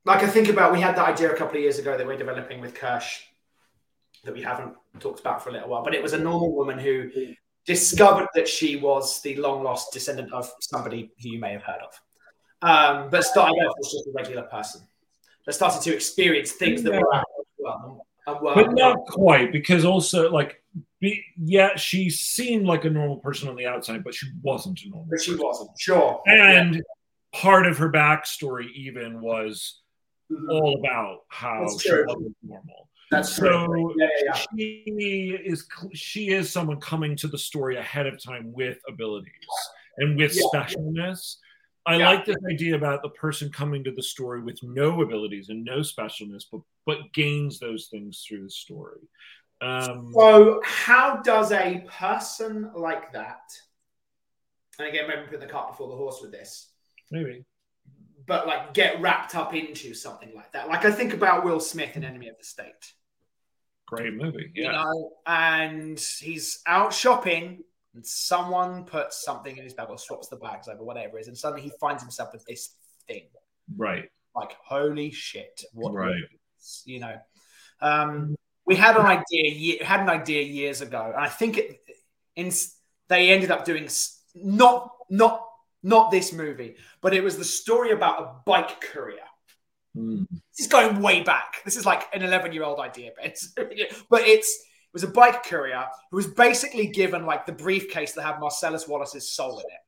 [SPEAKER 2] like I think about, we had that idea a couple of years ago that we're developing with Kirsch that we haven't talked about for a little while, but it was a normal woman who discovered that she was the long lost descendant of somebody who you may have heard of, um, but started off as just a regular person, but started to experience things that were out well,
[SPEAKER 1] but not quite because also like be, yeah, she seemed like a normal person on the outside, but she wasn't a normal.
[SPEAKER 2] But she person. wasn't, sure.
[SPEAKER 1] And yeah. part of her backstory even was mm-hmm. all about how she wasn't normal.
[SPEAKER 2] That's
[SPEAKER 1] so
[SPEAKER 2] true. Yeah, yeah, yeah.
[SPEAKER 1] she is she is someone coming to the story ahead of time with abilities and with
[SPEAKER 2] Yeah.
[SPEAKER 1] specialness. I
[SPEAKER 2] Yeah.
[SPEAKER 1] like this idea about the person coming to the story with no abilities and no specialness, but but gains those things through the story. Um,
[SPEAKER 2] So, how does a person like that, and again, maybe put the cart before the horse with this,
[SPEAKER 1] maybe.
[SPEAKER 2] but like get wrapped up into something like that? Like I think about Will Smith in Enemy of the State,
[SPEAKER 1] Great movie.
[SPEAKER 2] you
[SPEAKER 1] Yeah.
[SPEAKER 2] know, and he's out shopping, and someone puts something in his bag or swaps the bags over, whatever it is, and suddenly he finds himself with this thing.
[SPEAKER 1] Right.
[SPEAKER 2] Like, holy shit! What
[SPEAKER 1] Right.
[SPEAKER 2] you know. Um, we had an idea had an idea years ago, and I think it, in they ended up doing not not not this movie, but it was the story about a bike courier.
[SPEAKER 1] Mm.
[SPEAKER 2] This is going way back. This is like an 11 year old idea, but it's, <laughs> but it's it was a bike courier who was basically given like the briefcase that had Marcellus Wallace's soul in it.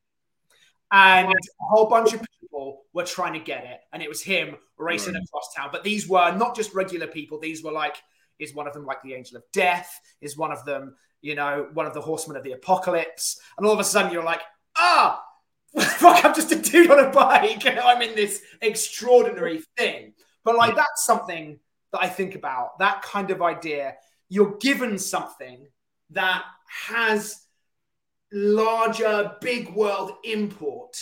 [SPEAKER 2] And a whole bunch of people were trying to get it, and it was him racing
[SPEAKER 1] Right.
[SPEAKER 2] across town. But these were not just regular people, these were like, is one of them like the angel of death? Is one of them, you know, one of the horsemen of the apocalypse? And all of a sudden you're like, ah, <laughs> fuck, I'm just a dude on a bike and I'm in this extraordinary thing. But like that's something that I think about. That kind of idea. You're given something that has larger, big world import.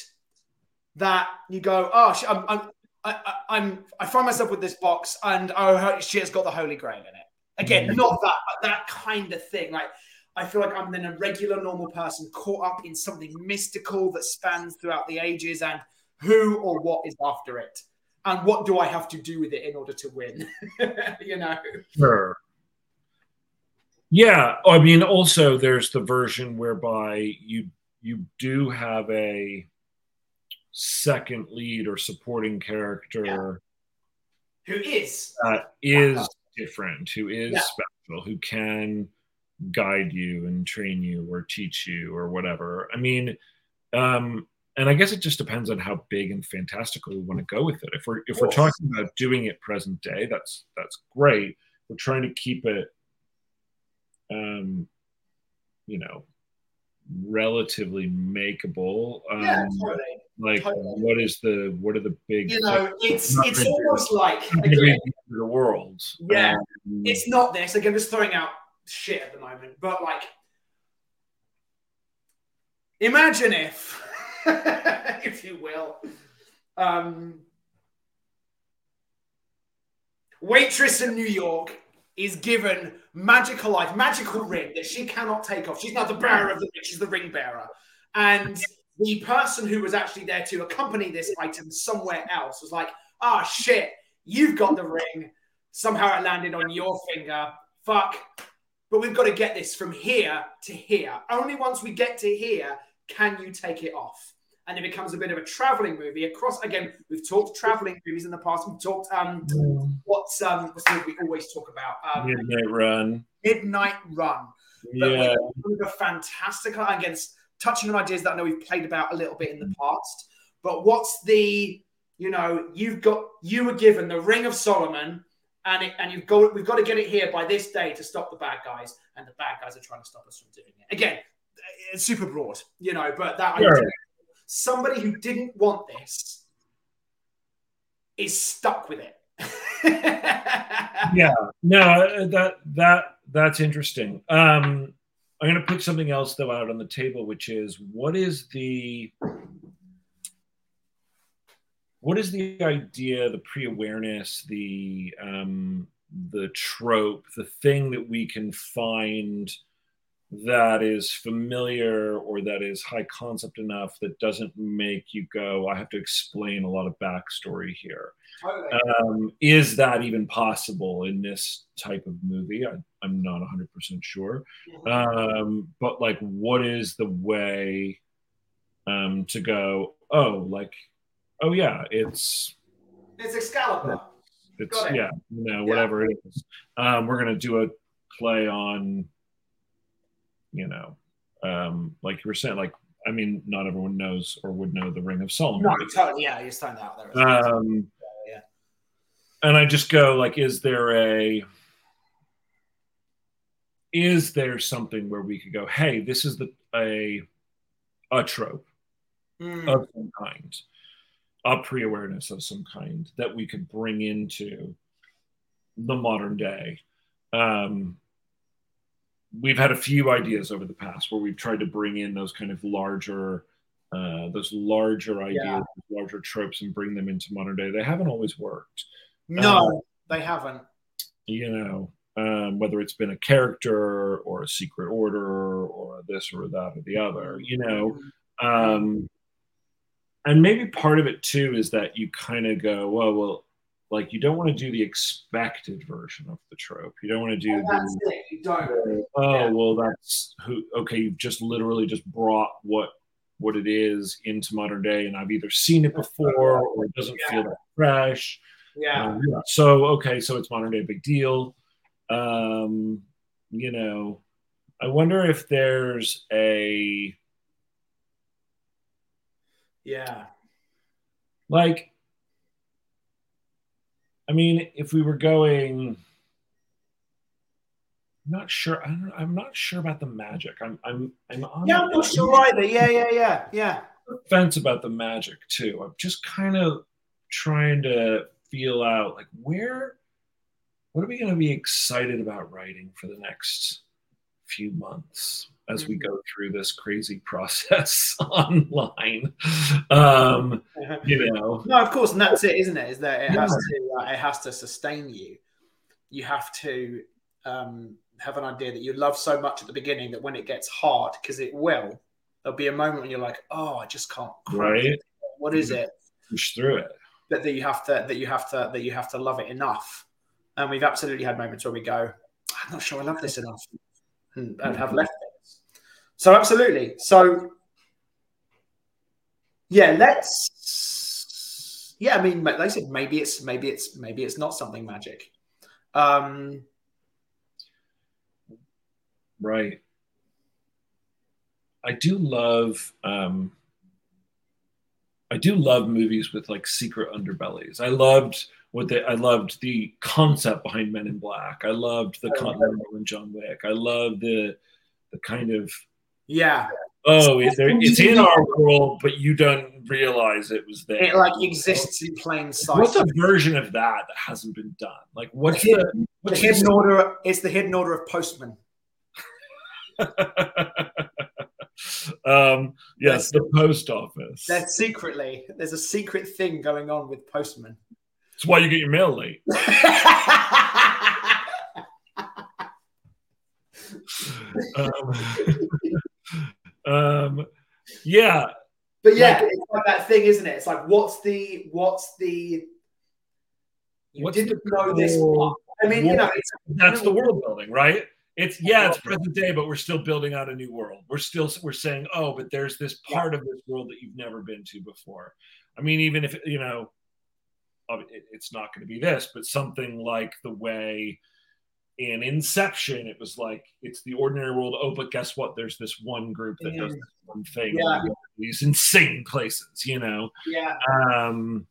[SPEAKER 2] That you go, oh, I'm, I'm, I, I'm, I find myself with this box, and oh shit, it's got the Holy Grail in it. Again,
[SPEAKER 1] Mhm.
[SPEAKER 2] not that, but that kind of thing. Like I feel like I'm then a regular, normal person caught up in something mystical that spans throughout the ages, and who or what is after it, and what do I have to do with it in order to win? <laughs> you know.
[SPEAKER 1] Sure. Yeah, I mean, also there's the version whereby you you do have a second lead or supporting character
[SPEAKER 2] Who is?
[SPEAKER 1] that is different, who is
[SPEAKER 2] Yeah.
[SPEAKER 1] special, who can guide you and train you or teach you or whatever. I mean, um, and I guess it just depends on how big and fantastical we want to go with it. If we're if we're talking about doing it present day, that's that's great. We're trying to keep it, um, you know, relatively makeable. Um,
[SPEAKER 2] Yeah, totally.
[SPEAKER 1] like
[SPEAKER 2] totally.
[SPEAKER 1] what is the what are the big
[SPEAKER 2] You know, it's it's almost like again,
[SPEAKER 1] the world?
[SPEAKER 2] Yeah.
[SPEAKER 1] Um,
[SPEAKER 2] it's not this. Again, just throwing out shit at the moment, but like, imagine if, <laughs> if you will, um, waitress in New York is given magical life, magical ring that she cannot take off. She's not the bearer of the ring; she's the ring bearer, and the person who was actually there to accompany this item somewhere else was like, "Ah, shit, you've got the ring." Somehow it landed on your finger. Fuck. But we've got to get this from here to here. Only once we get to here can you take it off. And it becomes a bit of a traveling movie across. Again, we've talked traveling movies in the past. We've talked um, what's um, what's the movie we always talk about? Um,
[SPEAKER 1] Midnight Run.
[SPEAKER 2] Midnight Run. But
[SPEAKER 1] Yeah,
[SPEAKER 2] with a fantastical against touching on ideas that I know we've played about a little bit in the past. But what's the you know you've got you were given the Ring of Solomon, and it, and you've got we've got to get it here by this day to stop the bad guys, and the bad guys are trying to stop us from doing it. Again, it's super broad, you know, but that
[SPEAKER 1] Sure.
[SPEAKER 2] idea, somebody who didn't want this is stuck with it. <laughs>
[SPEAKER 1] yeah. No, that that that's interesting. Um, I'm going to put something else though out on the table, which is what is the what is the idea, the pre-awareness, the um, the trope, the thing that we can find that is familiar or that is high concept enough that doesn't make you go, I have to explain a lot of backstory here. Um, is that even possible in this type of movie? I, I'm not 100% sure. Um, but like, what is the way um, to go, oh, like, oh, yeah, it's,
[SPEAKER 2] it's Excalibur.
[SPEAKER 1] it's, yeah, you know, whatever it is. Um, we're going to do a play on, you know, um, like you were saying, like, I mean, not everyone knows or would know the Ring of Solomon.
[SPEAKER 2] No, totally. Yeah, you're that out there.
[SPEAKER 1] Um,
[SPEAKER 2] yeah.
[SPEAKER 1] and I just go like, is there a is there something where we could go, hey, this is the a a trope
[SPEAKER 2] Mm.
[SPEAKER 1] of some kind, a pre-awareness of some kind that we could bring into the modern day. Um, we've had a few ideas over the past where we've tried to bring in those kind of larger, uh, those larger ideas,
[SPEAKER 2] Yeah.
[SPEAKER 1] larger tropes, and bring them into modern day. They haven't always worked
[SPEAKER 2] No, they haven't.
[SPEAKER 1] you know, um, whether it's been a character or a secret order or this or that or the other, you know. Um, and maybe part of it too is that you kind of go, well, well, like you don't want to do the expected version of the trope. You don't want to do the,
[SPEAKER 2] Don't.
[SPEAKER 1] oh,
[SPEAKER 2] Yeah.
[SPEAKER 1] well, that's who, okay, you've just literally just brought what what it is into modern day, and I've either seen it before or it doesn't feel that fresh.
[SPEAKER 2] Yeah.
[SPEAKER 1] Um, yeah. So okay, so it's modern day big deal. Um, you know, I wonder if there's a
[SPEAKER 2] Yeah.
[SPEAKER 1] like. I mean, if we were going, not sure. I don't, I'm not sure about the magic. I'm I'm I'm on
[SPEAKER 2] Yeah, I'm not sure either. Yeah, yeah, yeah, yeah.
[SPEAKER 1] fence about the magic too. I'm just kind of trying to feel out like where what are we going to be excited about writing for the next few months as we go through this crazy <laughs> process online um you know
[SPEAKER 2] No, of course, and that's it, isn't it? Is that it has
[SPEAKER 1] Yeah.
[SPEAKER 2] to uh, it has to sustain you. You have to um, have an idea that you love so much at the beginning that when it gets hard, because it will, there'll be a moment when you're like, "Oh, I just can't." crack
[SPEAKER 1] right
[SPEAKER 2] What is it
[SPEAKER 1] push through it
[SPEAKER 2] that, that you have to that you have to that you have to love it enough? And we've absolutely had moments where we go, "I'm not sure I love this enough," and, and have left it. So absolutely. So yeah, let's. Yeah, I mean, like I said, maybe it's maybe it's maybe it's not something magic. Um,
[SPEAKER 1] right i do love um i do love movies with like secret underbellies i loved what they i loved the concept behind men in black i loved the continental in john wick i loved the the kind of
[SPEAKER 2] yeah,
[SPEAKER 1] oh it's, it's in our world but you don't realize it was there
[SPEAKER 2] it like exists in plain sight.
[SPEAKER 1] what's a version of that that hasn't been done like what's the,
[SPEAKER 2] the
[SPEAKER 1] what's
[SPEAKER 2] hidden
[SPEAKER 1] the
[SPEAKER 2] order? It's the hidden order of postman. <laughs>
[SPEAKER 1] um yes the post office
[SPEAKER 2] There's secretly there's a secret thing going on with postmen.
[SPEAKER 1] That's why you get your mail late. Um, <laughs> um, yeah,
[SPEAKER 2] But yeah,
[SPEAKER 1] Like-
[SPEAKER 2] it's like that thing, isn't it? It's like, what's the, what's the, you
[SPEAKER 1] What's
[SPEAKER 2] didn't
[SPEAKER 1] the
[SPEAKER 2] know this part. I mean, you know, it's,
[SPEAKER 1] that's the world building, right? It's yeah, it's present day, but we're still building out a new world. We're still we're saying, oh, but there's this part of this world that you've never been to before. I mean, even if you know, it's not going to be this, but something like the way in Inception, it was like it's the ordinary world. Oh, but guess what? There's this one group that does this one thing.
[SPEAKER 2] Yeah.
[SPEAKER 1] and we go to These insane places, you know.
[SPEAKER 2] yeah,
[SPEAKER 1] um,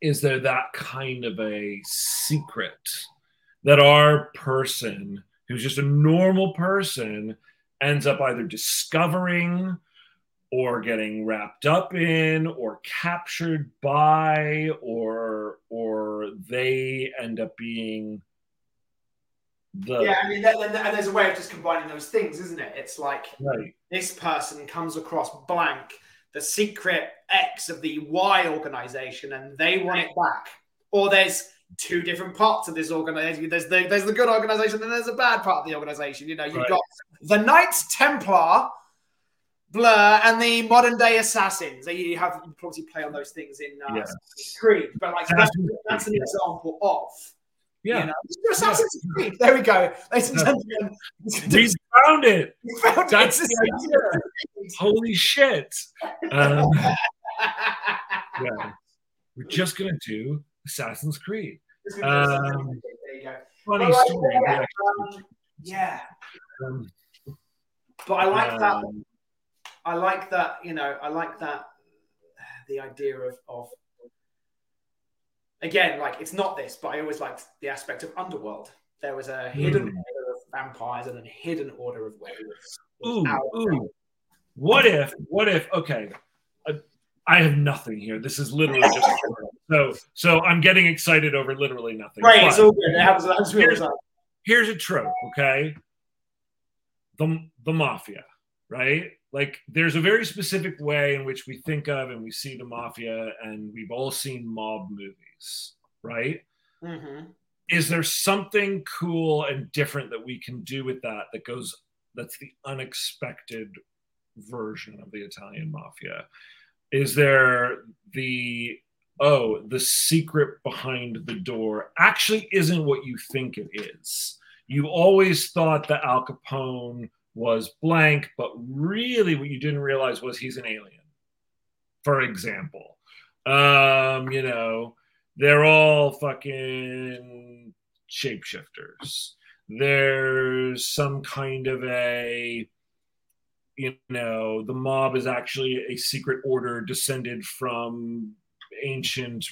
[SPEAKER 1] is there that kind of a secret that our person who's just a normal person ends up either discovering or getting wrapped up in or captured by or or they end up being the
[SPEAKER 2] yeah. I mean, that, and there's a way of just combining those things, isn't it? It's like
[SPEAKER 1] right
[SPEAKER 2] this person comes across blank, the secret X of the Y organization, and they want it back. Or there's two different parts of this organization. There's the there's the good organization, and there's a bad part of the organization. You know, you've
[SPEAKER 1] Right.
[SPEAKER 2] got the Knights Templar, Blur, and the modern day assassins. You have you probably play on those things in uh,
[SPEAKER 1] Yes.
[SPEAKER 2] Creed, but like that's, that's an example of.
[SPEAKER 1] yeah
[SPEAKER 2] You know, Assassin's Creed. There we go, ladies and gentlemen.
[SPEAKER 1] we found it <laughs>
[SPEAKER 2] We found
[SPEAKER 1] That's
[SPEAKER 2] it.
[SPEAKER 1] the <laughs> holy shit um, <laughs> yeah we're just gonna do assassin's creed Um,
[SPEAKER 2] there you go.
[SPEAKER 1] funny
[SPEAKER 2] like,
[SPEAKER 1] story
[SPEAKER 2] yeah. um, yeah,
[SPEAKER 1] Um,
[SPEAKER 2] but I like that.
[SPEAKER 1] um,
[SPEAKER 2] I like that. You know, I like that. The idea of of again, like it's not this, but I always liked the aspect of underworld there was a hidden mm. order of vampires and a hidden order of werewolves.
[SPEAKER 1] Ooh, ooh. What if? What if? Okay, I have nothing here. This is literally just <laughs> so. So I'm getting excited over literally nothing.
[SPEAKER 2] Right, it's all good. It happens.
[SPEAKER 1] Here's, here's a trope. Okay, the the mafia, right? Like there's a very specific way in which we think of and we see the mafia, and we've all seen mob movies, right?
[SPEAKER 2] Mm-hmm.
[SPEAKER 1] Is there something cool and different that we can do with that that goes that's the unexpected version of the Italian mafia? is there the oh the secret behind the door actually isn't what you think it is. You always thought that al capone was blank but really what you didn't realize was he's an alien for example. Um you know they're all fucking shapeshifters. There's some kind of a you know the mob is actually a secret order descended from ancient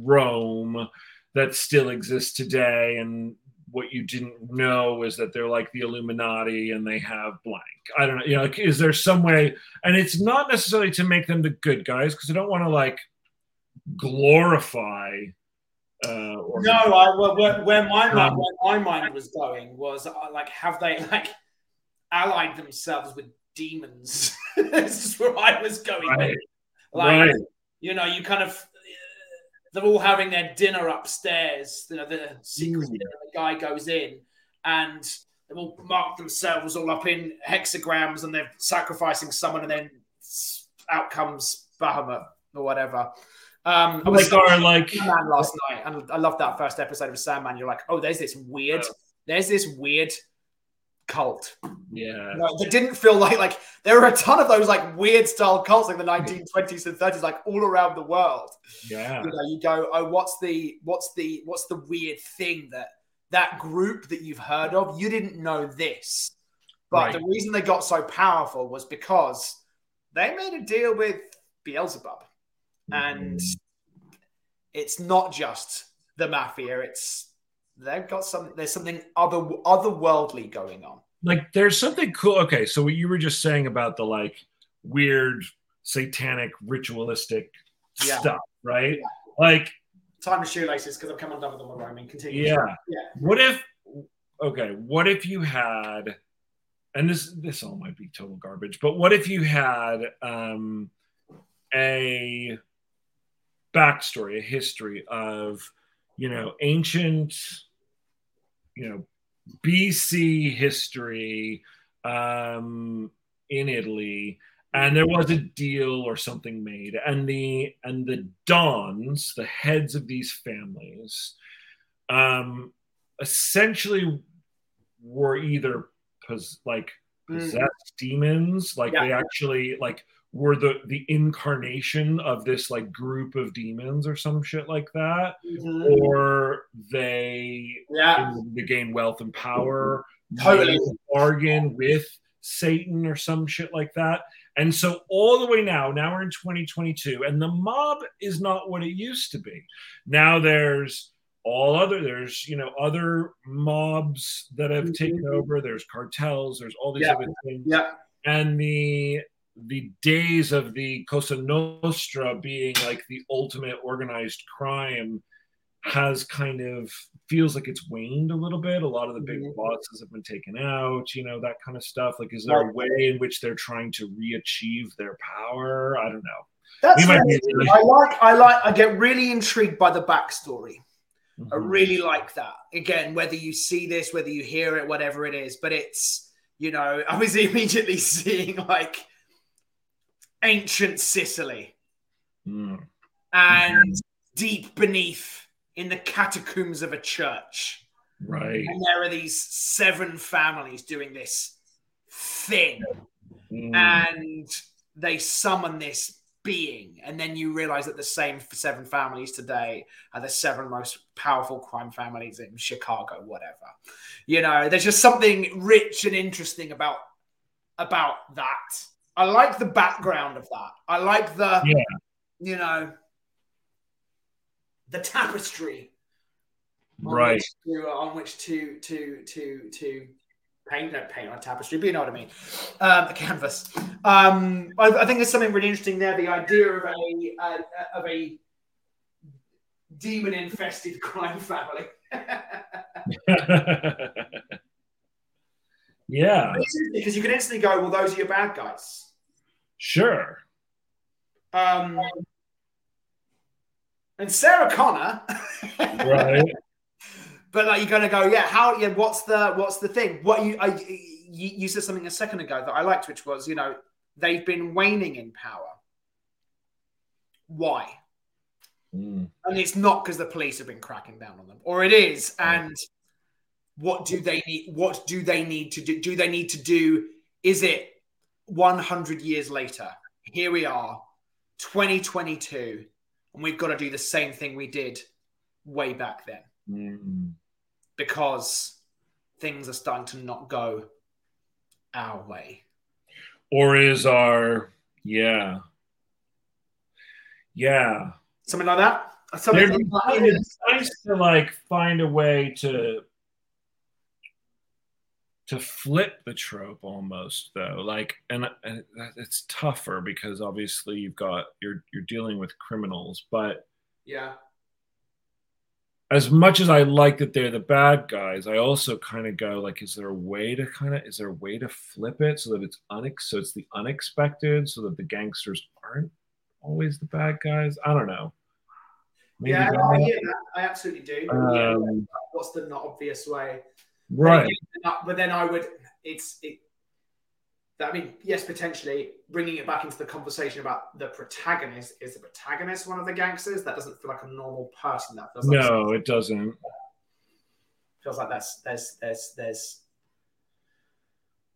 [SPEAKER 1] Rome that still exists today and what you didn't know is that they're like the Illuminati and they have blank. I don't know. You know, like, is there some way? And it's not necessarily to make them the good guys because I don't want to like glorify. Uh, or
[SPEAKER 2] no, I, well, where, where my um, mind, where my mind was going was uh, like, have they like allied themselves with demons. <laughs> this is where I was going. Right. Like, right. You know, you kind of they're all having their dinner upstairs. You know, the secret mm. dinner, the guy goes in and they've all marked themselves all up in hexagrams and they're sacrificing someone and then out comes Bahamut or whatever. Um, I was
[SPEAKER 1] like, like
[SPEAKER 2] Sandman last night, and I loved that first episode of Sandman. You're like, oh, there's this weird, there's this weird cult.
[SPEAKER 1] Yeah.
[SPEAKER 2] No, that didn't feel like like there were a ton of those like weird style cults like the 1920s and 30s, like all around the world.
[SPEAKER 1] Yeah.
[SPEAKER 2] You know, you go, oh, what's the what's the what's the weird thing that that group that you've heard of, you didn't know this. But right. the reason they got so powerful was because they made a deal with Beelzebub. Mm-hmm. And it's not just the mafia, it's they've got some there's something other otherworldly going on.
[SPEAKER 1] Like there's something cool. Okay so what you were just saying about the like weird satanic ritualistic yeah. stuff right? Yeah. like
[SPEAKER 2] time of shoelaces because i'm coming done with all my rhyming. Continue.
[SPEAKER 1] Yeah.
[SPEAKER 2] Yeah.
[SPEAKER 1] What if okay what if you had and this this all might be total garbage but what if you had um a backstory a history of you know ancient you know BC history um, in Italy, and there was a deal or something made, and the and the dons, the heads of these families, um, essentially were either pos- like mm. possessed mm. demons, like yeah. they actually like were the the incarnation of this like group of demons or some shit like that mm-hmm. or they
[SPEAKER 2] yeah.
[SPEAKER 1] they gain wealth and power
[SPEAKER 2] totally.
[SPEAKER 1] bargain with satan or some shit like that. And so all the way now now we're in 2022 and the mob is not what it used to be. Now there's all other there's you know other mobs that have mm-hmm. taken over. There's cartels there's all these
[SPEAKER 2] yeah.
[SPEAKER 1] other things.
[SPEAKER 2] Yeah.
[SPEAKER 1] And the the days of the Cosa Nostra being like the ultimate organized crime has kind of feels like it's waned a little bit. A lot of the big mm-hmm. bosses have been taken out, you know, that kind of stuff. Like, is there a way in which they're trying to re-achieve their power? I don't know.
[SPEAKER 2] That's I like. I like. I get really intrigued by the backstory. Mm-hmm. I really like that. Again, whether you see this, whether you hear it, whatever it is, but it's you know, <laughs> I was immediately seeing like ancient Sicily.
[SPEAKER 1] Mm.
[SPEAKER 2] And mm-hmm. deep beneath in the catacombs of a church.
[SPEAKER 1] Right.
[SPEAKER 2] And there are these seven families doing this thing.
[SPEAKER 1] Mm.
[SPEAKER 2] And they summon this being. And then you realize that the same seven families today are the seven most powerful crime families in Chicago, whatever. You know, there's just something rich and interesting about about that. I like the background of that. I like the,
[SPEAKER 1] yeah.
[SPEAKER 2] you know, the tapestry
[SPEAKER 1] right
[SPEAKER 2] which to, on which to to to to paint no paint on a tapestry but you know what i mean um, a canvas um, I, I think there's something really interesting there the idea of a uh, of a demon infested <laughs> crime family <laughs> <laughs>
[SPEAKER 1] yeah
[SPEAKER 2] because you can instantly go well those are your bad guys
[SPEAKER 1] sure
[SPEAKER 2] um, and sarah connor
[SPEAKER 1] right <laughs>
[SPEAKER 2] But like you're gonna go, yeah. How? Yeah. What's the what's the thing? What you I you, you said something a second ago that I liked, which was you know they've been waning in power. Why?
[SPEAKER 1] Mm.
[SPEAKER 2] And it's not because the police have been cracking down on them, or it is. And what do they need? What do they need to do? Do they need to do? Is it 100 years later? Here we are, 2022, and we've got to do the same thing we did way back then
[SPEAKER 1] Mm.
[SPEAKER 2] because things are starting to not go our way.
[SPEAKER 1] or is our yeah yeah
[SPEAKER 2] Something like that. Something like
[SPEAKER 1] it's nice to like find a way to to flip the trope almost though like and, and it's tougher because obviously you've got you're you're dealing with criminals but
[SPEAKER 2] yeah.
[SPEAKER 1] as much as I like that they're the bad guys, I also kind of go like, is there a way to kind of is there a way to flip it so that it's unex so it's the unexpected so that the gangsters aren't always the bad guys? I don't know. Maybe
[SPEAKER 2] yeah, I hear that. I absolutely do.
[SPEAKER 1] Um,
[SPEAKER 2] What's the not obvious way?
[SPEAKER 1] Right.
[SPEAKER 2] But then I would. It's it. I mean, yes, potentially bringing it back into the conversation about the protagonist. Is the protagonist one of the gangsters? That doesn't feel like a normal person. That feels like
[SPEAKER 1] No, it doesn't.
[SPEAKER 2] feels like that's there's there's there's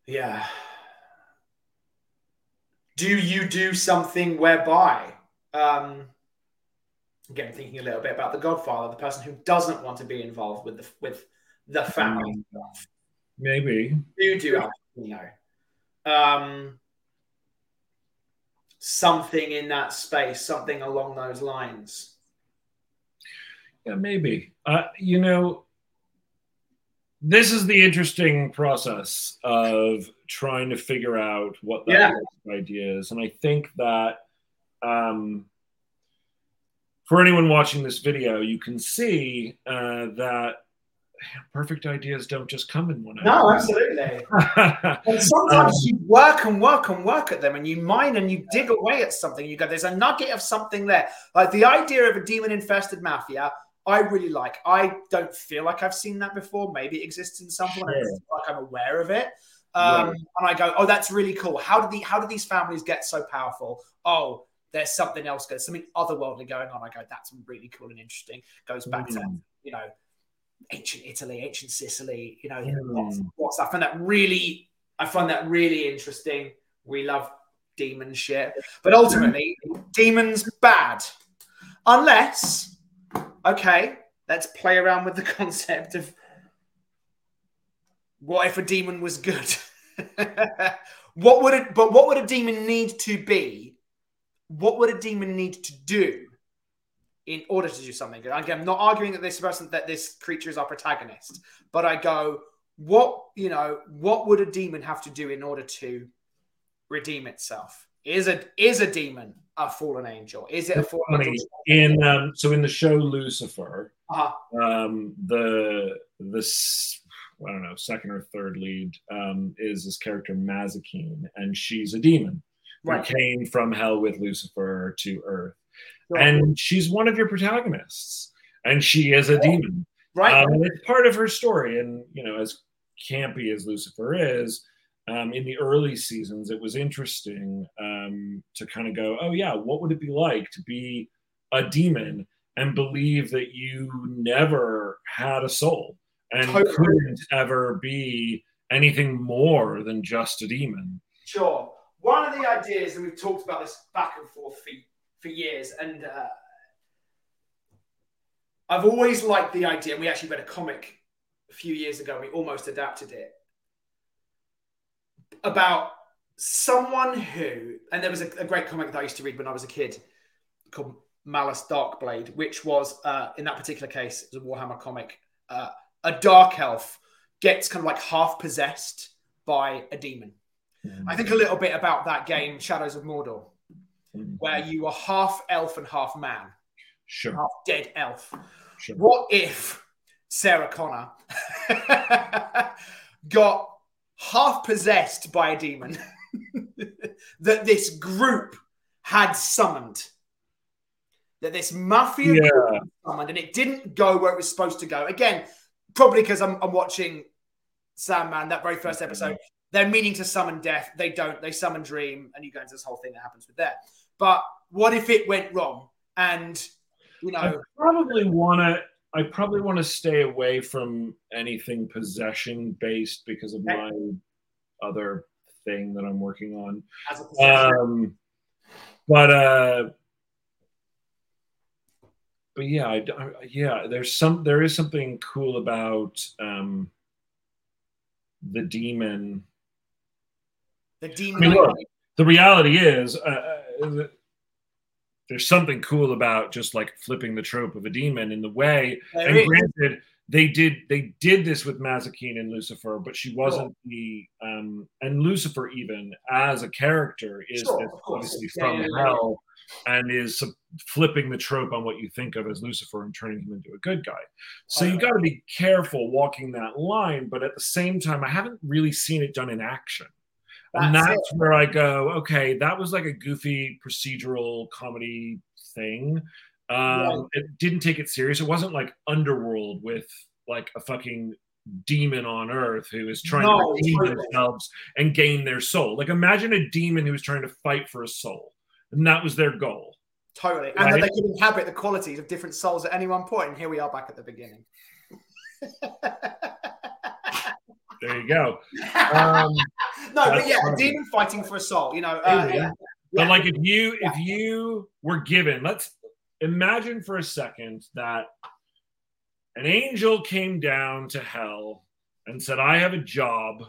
[SPEAKER 2] yeah do you do something whereby um again thinking a little bit about the godfather the person who doesn't want to be involved with the with the family stuff
[SPEAKER 1] Maybe.
[SPEAKER 2] you do have, you know um something in that space something along those lines
[SPEAKER 1] Yeah, maybe. Uh, you know, this is the interesting process of trying to figure out what that
[SPEAKER 2] Yeah.
[SPEAKER 1] idea is. And I think that um, for anyone watching this video, you can see uh, that perfect ideas don't just come in one
[SPEAKER 2] no absolutely <laughs> And sometimes you work and work and work at them and you mine and you dig away at something. You go, there's a nugget of something there. Like the idea of a demon infested mafia, I really like. I don't feel like I've seen that before. Maybe it exists in some. I
[SPEAKER 1] Sure.
[SPEAKER 2] like I'm aware of it. Um,
[SPEAKER 1] Right.
[SPEAKER 2] And I go, oh, that's really cool. How did the how did these families get so powerful? Oh, there's something else going, something otherworldly going on. I go, that's really cool and interesting. Goes back to
[SPEAKER 1] Mm.
[SPEAKER 2] you know ancient Italy, ancient Sicily. You know,
[SPEAKER 1] Mm.
[SPEAKER 2] what's, what's I find that really, I find that really interesting. We love demon shit, but ultimately, demons bad, unless okay, let's play around with the <laughs> concept of what if a demon was good? <laughs> what would it? But what would a demon need to be? What would a demon need to do in order to do something good? Again, I'm not arguing that this person that this creature is our protagonist, but I go, what you know, what would a demon have to do in order to redeem itself? Is a is a demon a fallen angel? Is it a fallen angel?
[SPEAKER 1] in um, so in the show Lucifer,
[SPEAKER 2] Uh-huh.
[SPEAKER 1] um, the this I don't know second or third lead um, is this character Mazikeen, and she's a demon
[SPEAKER 2] Right.
[SPEAKER 1] who came from hell with Lucifer to Earth. And she's one of your protagonists, and she is a demon.
[SPEAKER 2] Right.
[SPEAKER 1] Um, and it's part of her story, and you know, as campy as Lucifer is. Um, in the early seasons, it was interesting um, to kind of go, oh, yeah, what would it be like to be a demon and believe that you never had a soul and
[SPEAKER 2] Totally.
[SPEAKER 1] couldn't ever be anything more than just a demon.
[SPEAKER 2] Sure. One of the ideas, and we've talked about this back and forth for, for years, and uh, I've always liked the idea. And we actually read a comic a few years ago. We almost adapted it about someone who, and there was a, a great comic that I used to read when I was a kid called Malus Darkblade, which was, uh, in that particular case, it was a Warhammer comic uh, a dark elf gets kind of like half possessed by a demon. I think a little bit about that game, Shadows of Mordor, where you are half elf and half man,
[SPEAKER 1] Sure.
[SPEAKER 2] half dead elf.
[SPEAKER 1] Sure.
[SPEAKER 2] What if Sarah Connor <laughs> got half possessed by a demon <laughs> that this group had summoned? That this mafia
[SPEAKER 1] Yeah.
[SPEAKER 2] group summoned, and it didn't go where it was supposed to go. Again, probably because I'm, I'm watching Sandman, that very first episode. Mm-hmm. They're meaning to summon death. They don't. They summon dream, and you go into this whole thing that happens with that. But what if it went wrong? And you know, I
[SPEAKER 1] probably want to. I probably want to stay away from anything possession based because of my other thing that I'm working on. Um, but uh, but yeah, I, I- yeah. There's some. There is something cool about um, the demon.
[SPEAKER 2] the
[SPEAKER 1] I
[SPEAKER 2] demon.
[SPEAKER 1] mean, look, the reality is, uh, there's something cool about just like flipping the trope of a demon in the way.
[SPEAKER 2] There
[SPEAKER 1] and
[SPEAKER 2] is.
[SPEAKER 1] granted, they did they did this with Mazikeen and Lucifer, but she wasn't the um and Lucifer even as a character is
[SPEAKER 2] Sure,
[SPEAKER 1] obviously
[SPEAKER 2] Yeah,
[SPEAKER 1] from
[SPEAKER 2] yeah, yeah.
[SPEAKER 1] hell and is flipping the trope on what you think of as Lucifer and turning him into a good guy. So
[SPEAKER 2] Oh,
[SPEAKER 1] you
[SPEAKER 2] yeah.
[SPEAKER 1] got to be careful walking that line, but at the same time, I haven't really seen it done in action. And
[SPEAKER 2] That's
[SPEAKER 1] that's where I go, okay, that was like a goofy procedural comedy thing. Um, It didn't take it serious. It wasn't like Underworld with like a fucking demon on Earth who is trying
[SPEAKER 2] No,
[SPEAKER 1] to redeem themselves and gain their soul. Like imagine a demon who was trying to fight for a soul, and that was their goal.
[SPEAKER 2] Totally. And that they can inhabit the qualities of different souls at any one point. And here we are back at the beginning. <laughs>
[SPEAKER 1] There you go. <laughs> Um,
[SPEAKER 2] no, but yeah, a
[SPEAKER 1] funny.
[SPEAKER 2] demon fighting for a soul. You know, uh,
[SPEAKER 1] Yeah. But like if you if you were given, let's imagine for a second that an angel came down to hell and said, I have a job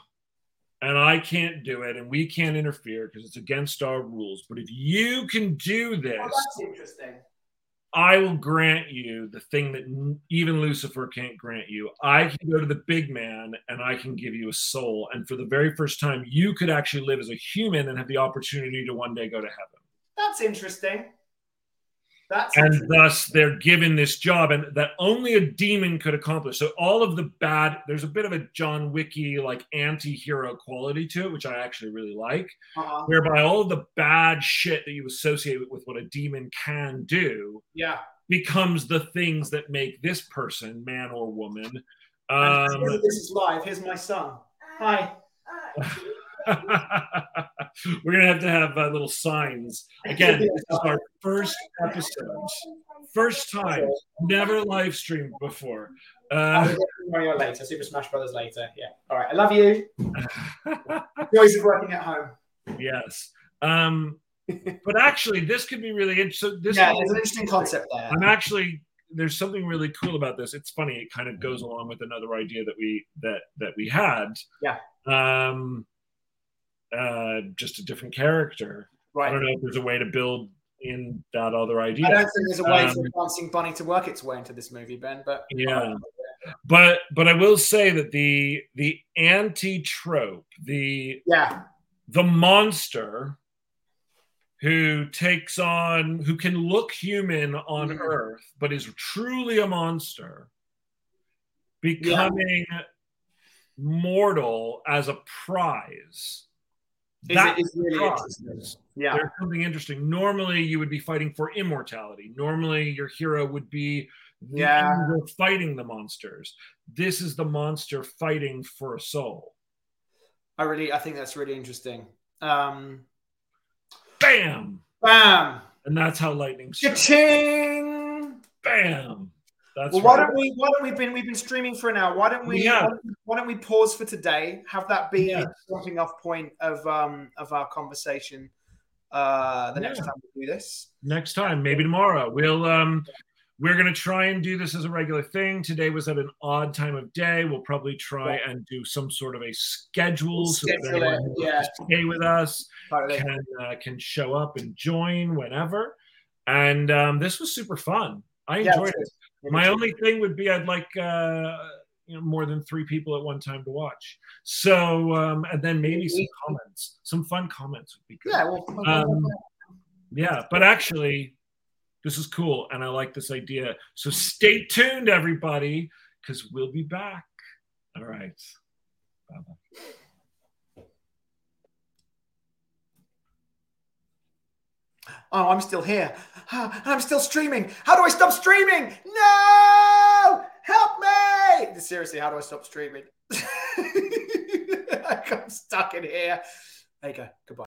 [SPEAKER 1] and I can't do it and we can't interfere because it's against our rules. But if you can do
[SPEAKER 2] Oh,
[SPEAKER 1] this,
[SPEAKER 2] that's interesting.
[SPEAKER 1] I will grant you the thing that even Lucifer can't grant you. I can go to the big man and I can give you a soul. And for the very first time, you could actually live as a human and have the opportunity to one day go to heaven.
[SPEAKER 2] That's interesting. That's
[SPEAKER 1] and
[SPEAKER 2] interesting.
[SPEAKER 1] thus they're given this job and that only a demon could accomplish so all of the bad there's a bit of a john wicky like anti-hero quality to it which i actually really like
[SPEAKER 2] Uh-huh.
[SPEAKER 1] whereby all of the bad shit that you associate with what a demon can do
[SPEAKER 2] Yeah.
[SPEAKER 1] becomes the things that make this person man or woman
[SPEAKER 2] And
[SPEAKER 1] um,
[SPEAKER 2] this is live. Here's my son. Hi. <laughs>
[SPEAKER 1] we're gonna have to have uh, little signs again <laughs> this is our first episode first time never live streamed before uh,
[SPEAKER 2] Mario later. Super Smash Brothers later. Yeah. All right. I love you. <laughs> Joys of working at home.
[SPEAKER 1] yes um but actually this could be really interesting this
[SPEAKER 2] yeah, there's an interesting concept there.
[SPEAKER 1] i'm actually there's something really cool about this it's funny it kind of goes along with another idea that we that that we had
[SPEAKER 2] Yeah.
[SPEAKER 1] um uh just a different character i don't know if there's a way to build in that other idea
[SPEAKER 2] I don't think there's a way
[SPEAKER 1] Um,
[SPEAKER 2] for dancing bunny to work its way into this movie, Ben. But
[SPEAKER 1] Yeah. but but i will say that the the anti-trope the
[SPEAKER 2] yeah,
[SPEAKER 1] the monster who takes on who can look human on
[SPEAKER 2] Mhm.
[SPEAKER 1] earth but is truly a monster becoming mortal as a prize That
[SPEAKER 2] is really interesting. Yeah,
[SPEAKER 1] there's something interesting normally you would be fighting for immortality normally your hero would be the
[SPEAKER 2] Yeah.
[SPEAKER 1] fighting the monsters this is the monster fighting for a soul
[SPEAKER 2] I really, I think that's really interesting. Um,
[SPEAKER 1] bam
[SPEAKER 2] bam,
[SPEAKER 1] and that's how lightning strikes.
[SPEAKER 2] cha-ching.
[SPEAKER 1] bam that's
[SPEAKER 2] Well, why
[SPEAKER 1] right.
[SPEAKER 2] don't we? Why don't we been? We've been streaming for an hour. Why don't we?
[SPEAKER 1] Have.
[SPEAKER 2] Why don't, we pause for today? Have that be
[SPEAKER 1] Yes.
[SPEAKER 2] the jumping off point of um of our conversation. Uh, the next time we do this.
[SPEAKER 1] next time maybe tomorrow we'll um we're going to try and do this as a regular thing today was at an odd time of day we'll probably try
[SPEAKER 2] Yeah.
[SPEAKER 1] and do some sort of a schedule so that anyone
[SPEAKER 2] yeah.
[SPEAKER 1] stay with us
[SPEAKER 2] Totally.
[SPEAKER 1] can uh, can show up and join whenever. And um, this was super fun. I
[SPEAKER 2] Yeah,
[SPEAKER 1] enjoyed
[SPEAKER 2] it
[SPEAKER 1] it. My only thing would be I'd like uh, you know more than three people at one time to watch. So um, and then maybe some comments, some fun comments would be good.
[SPEAKER 2] Yeah, well,
[SPEAKER 1] Um, yeah, but actually, this is cool, and I like this idea. So stay tuned, everybody, because we'll be back. All right. Bye-bye.
[SPEAKER 2] Oh, I'm still here. Ah, I'm still streaming. How do I stop streaming? No! Help me! Seriously, how do I stop streaming? <laughs> I got stuck in here. There you go. Goodbye.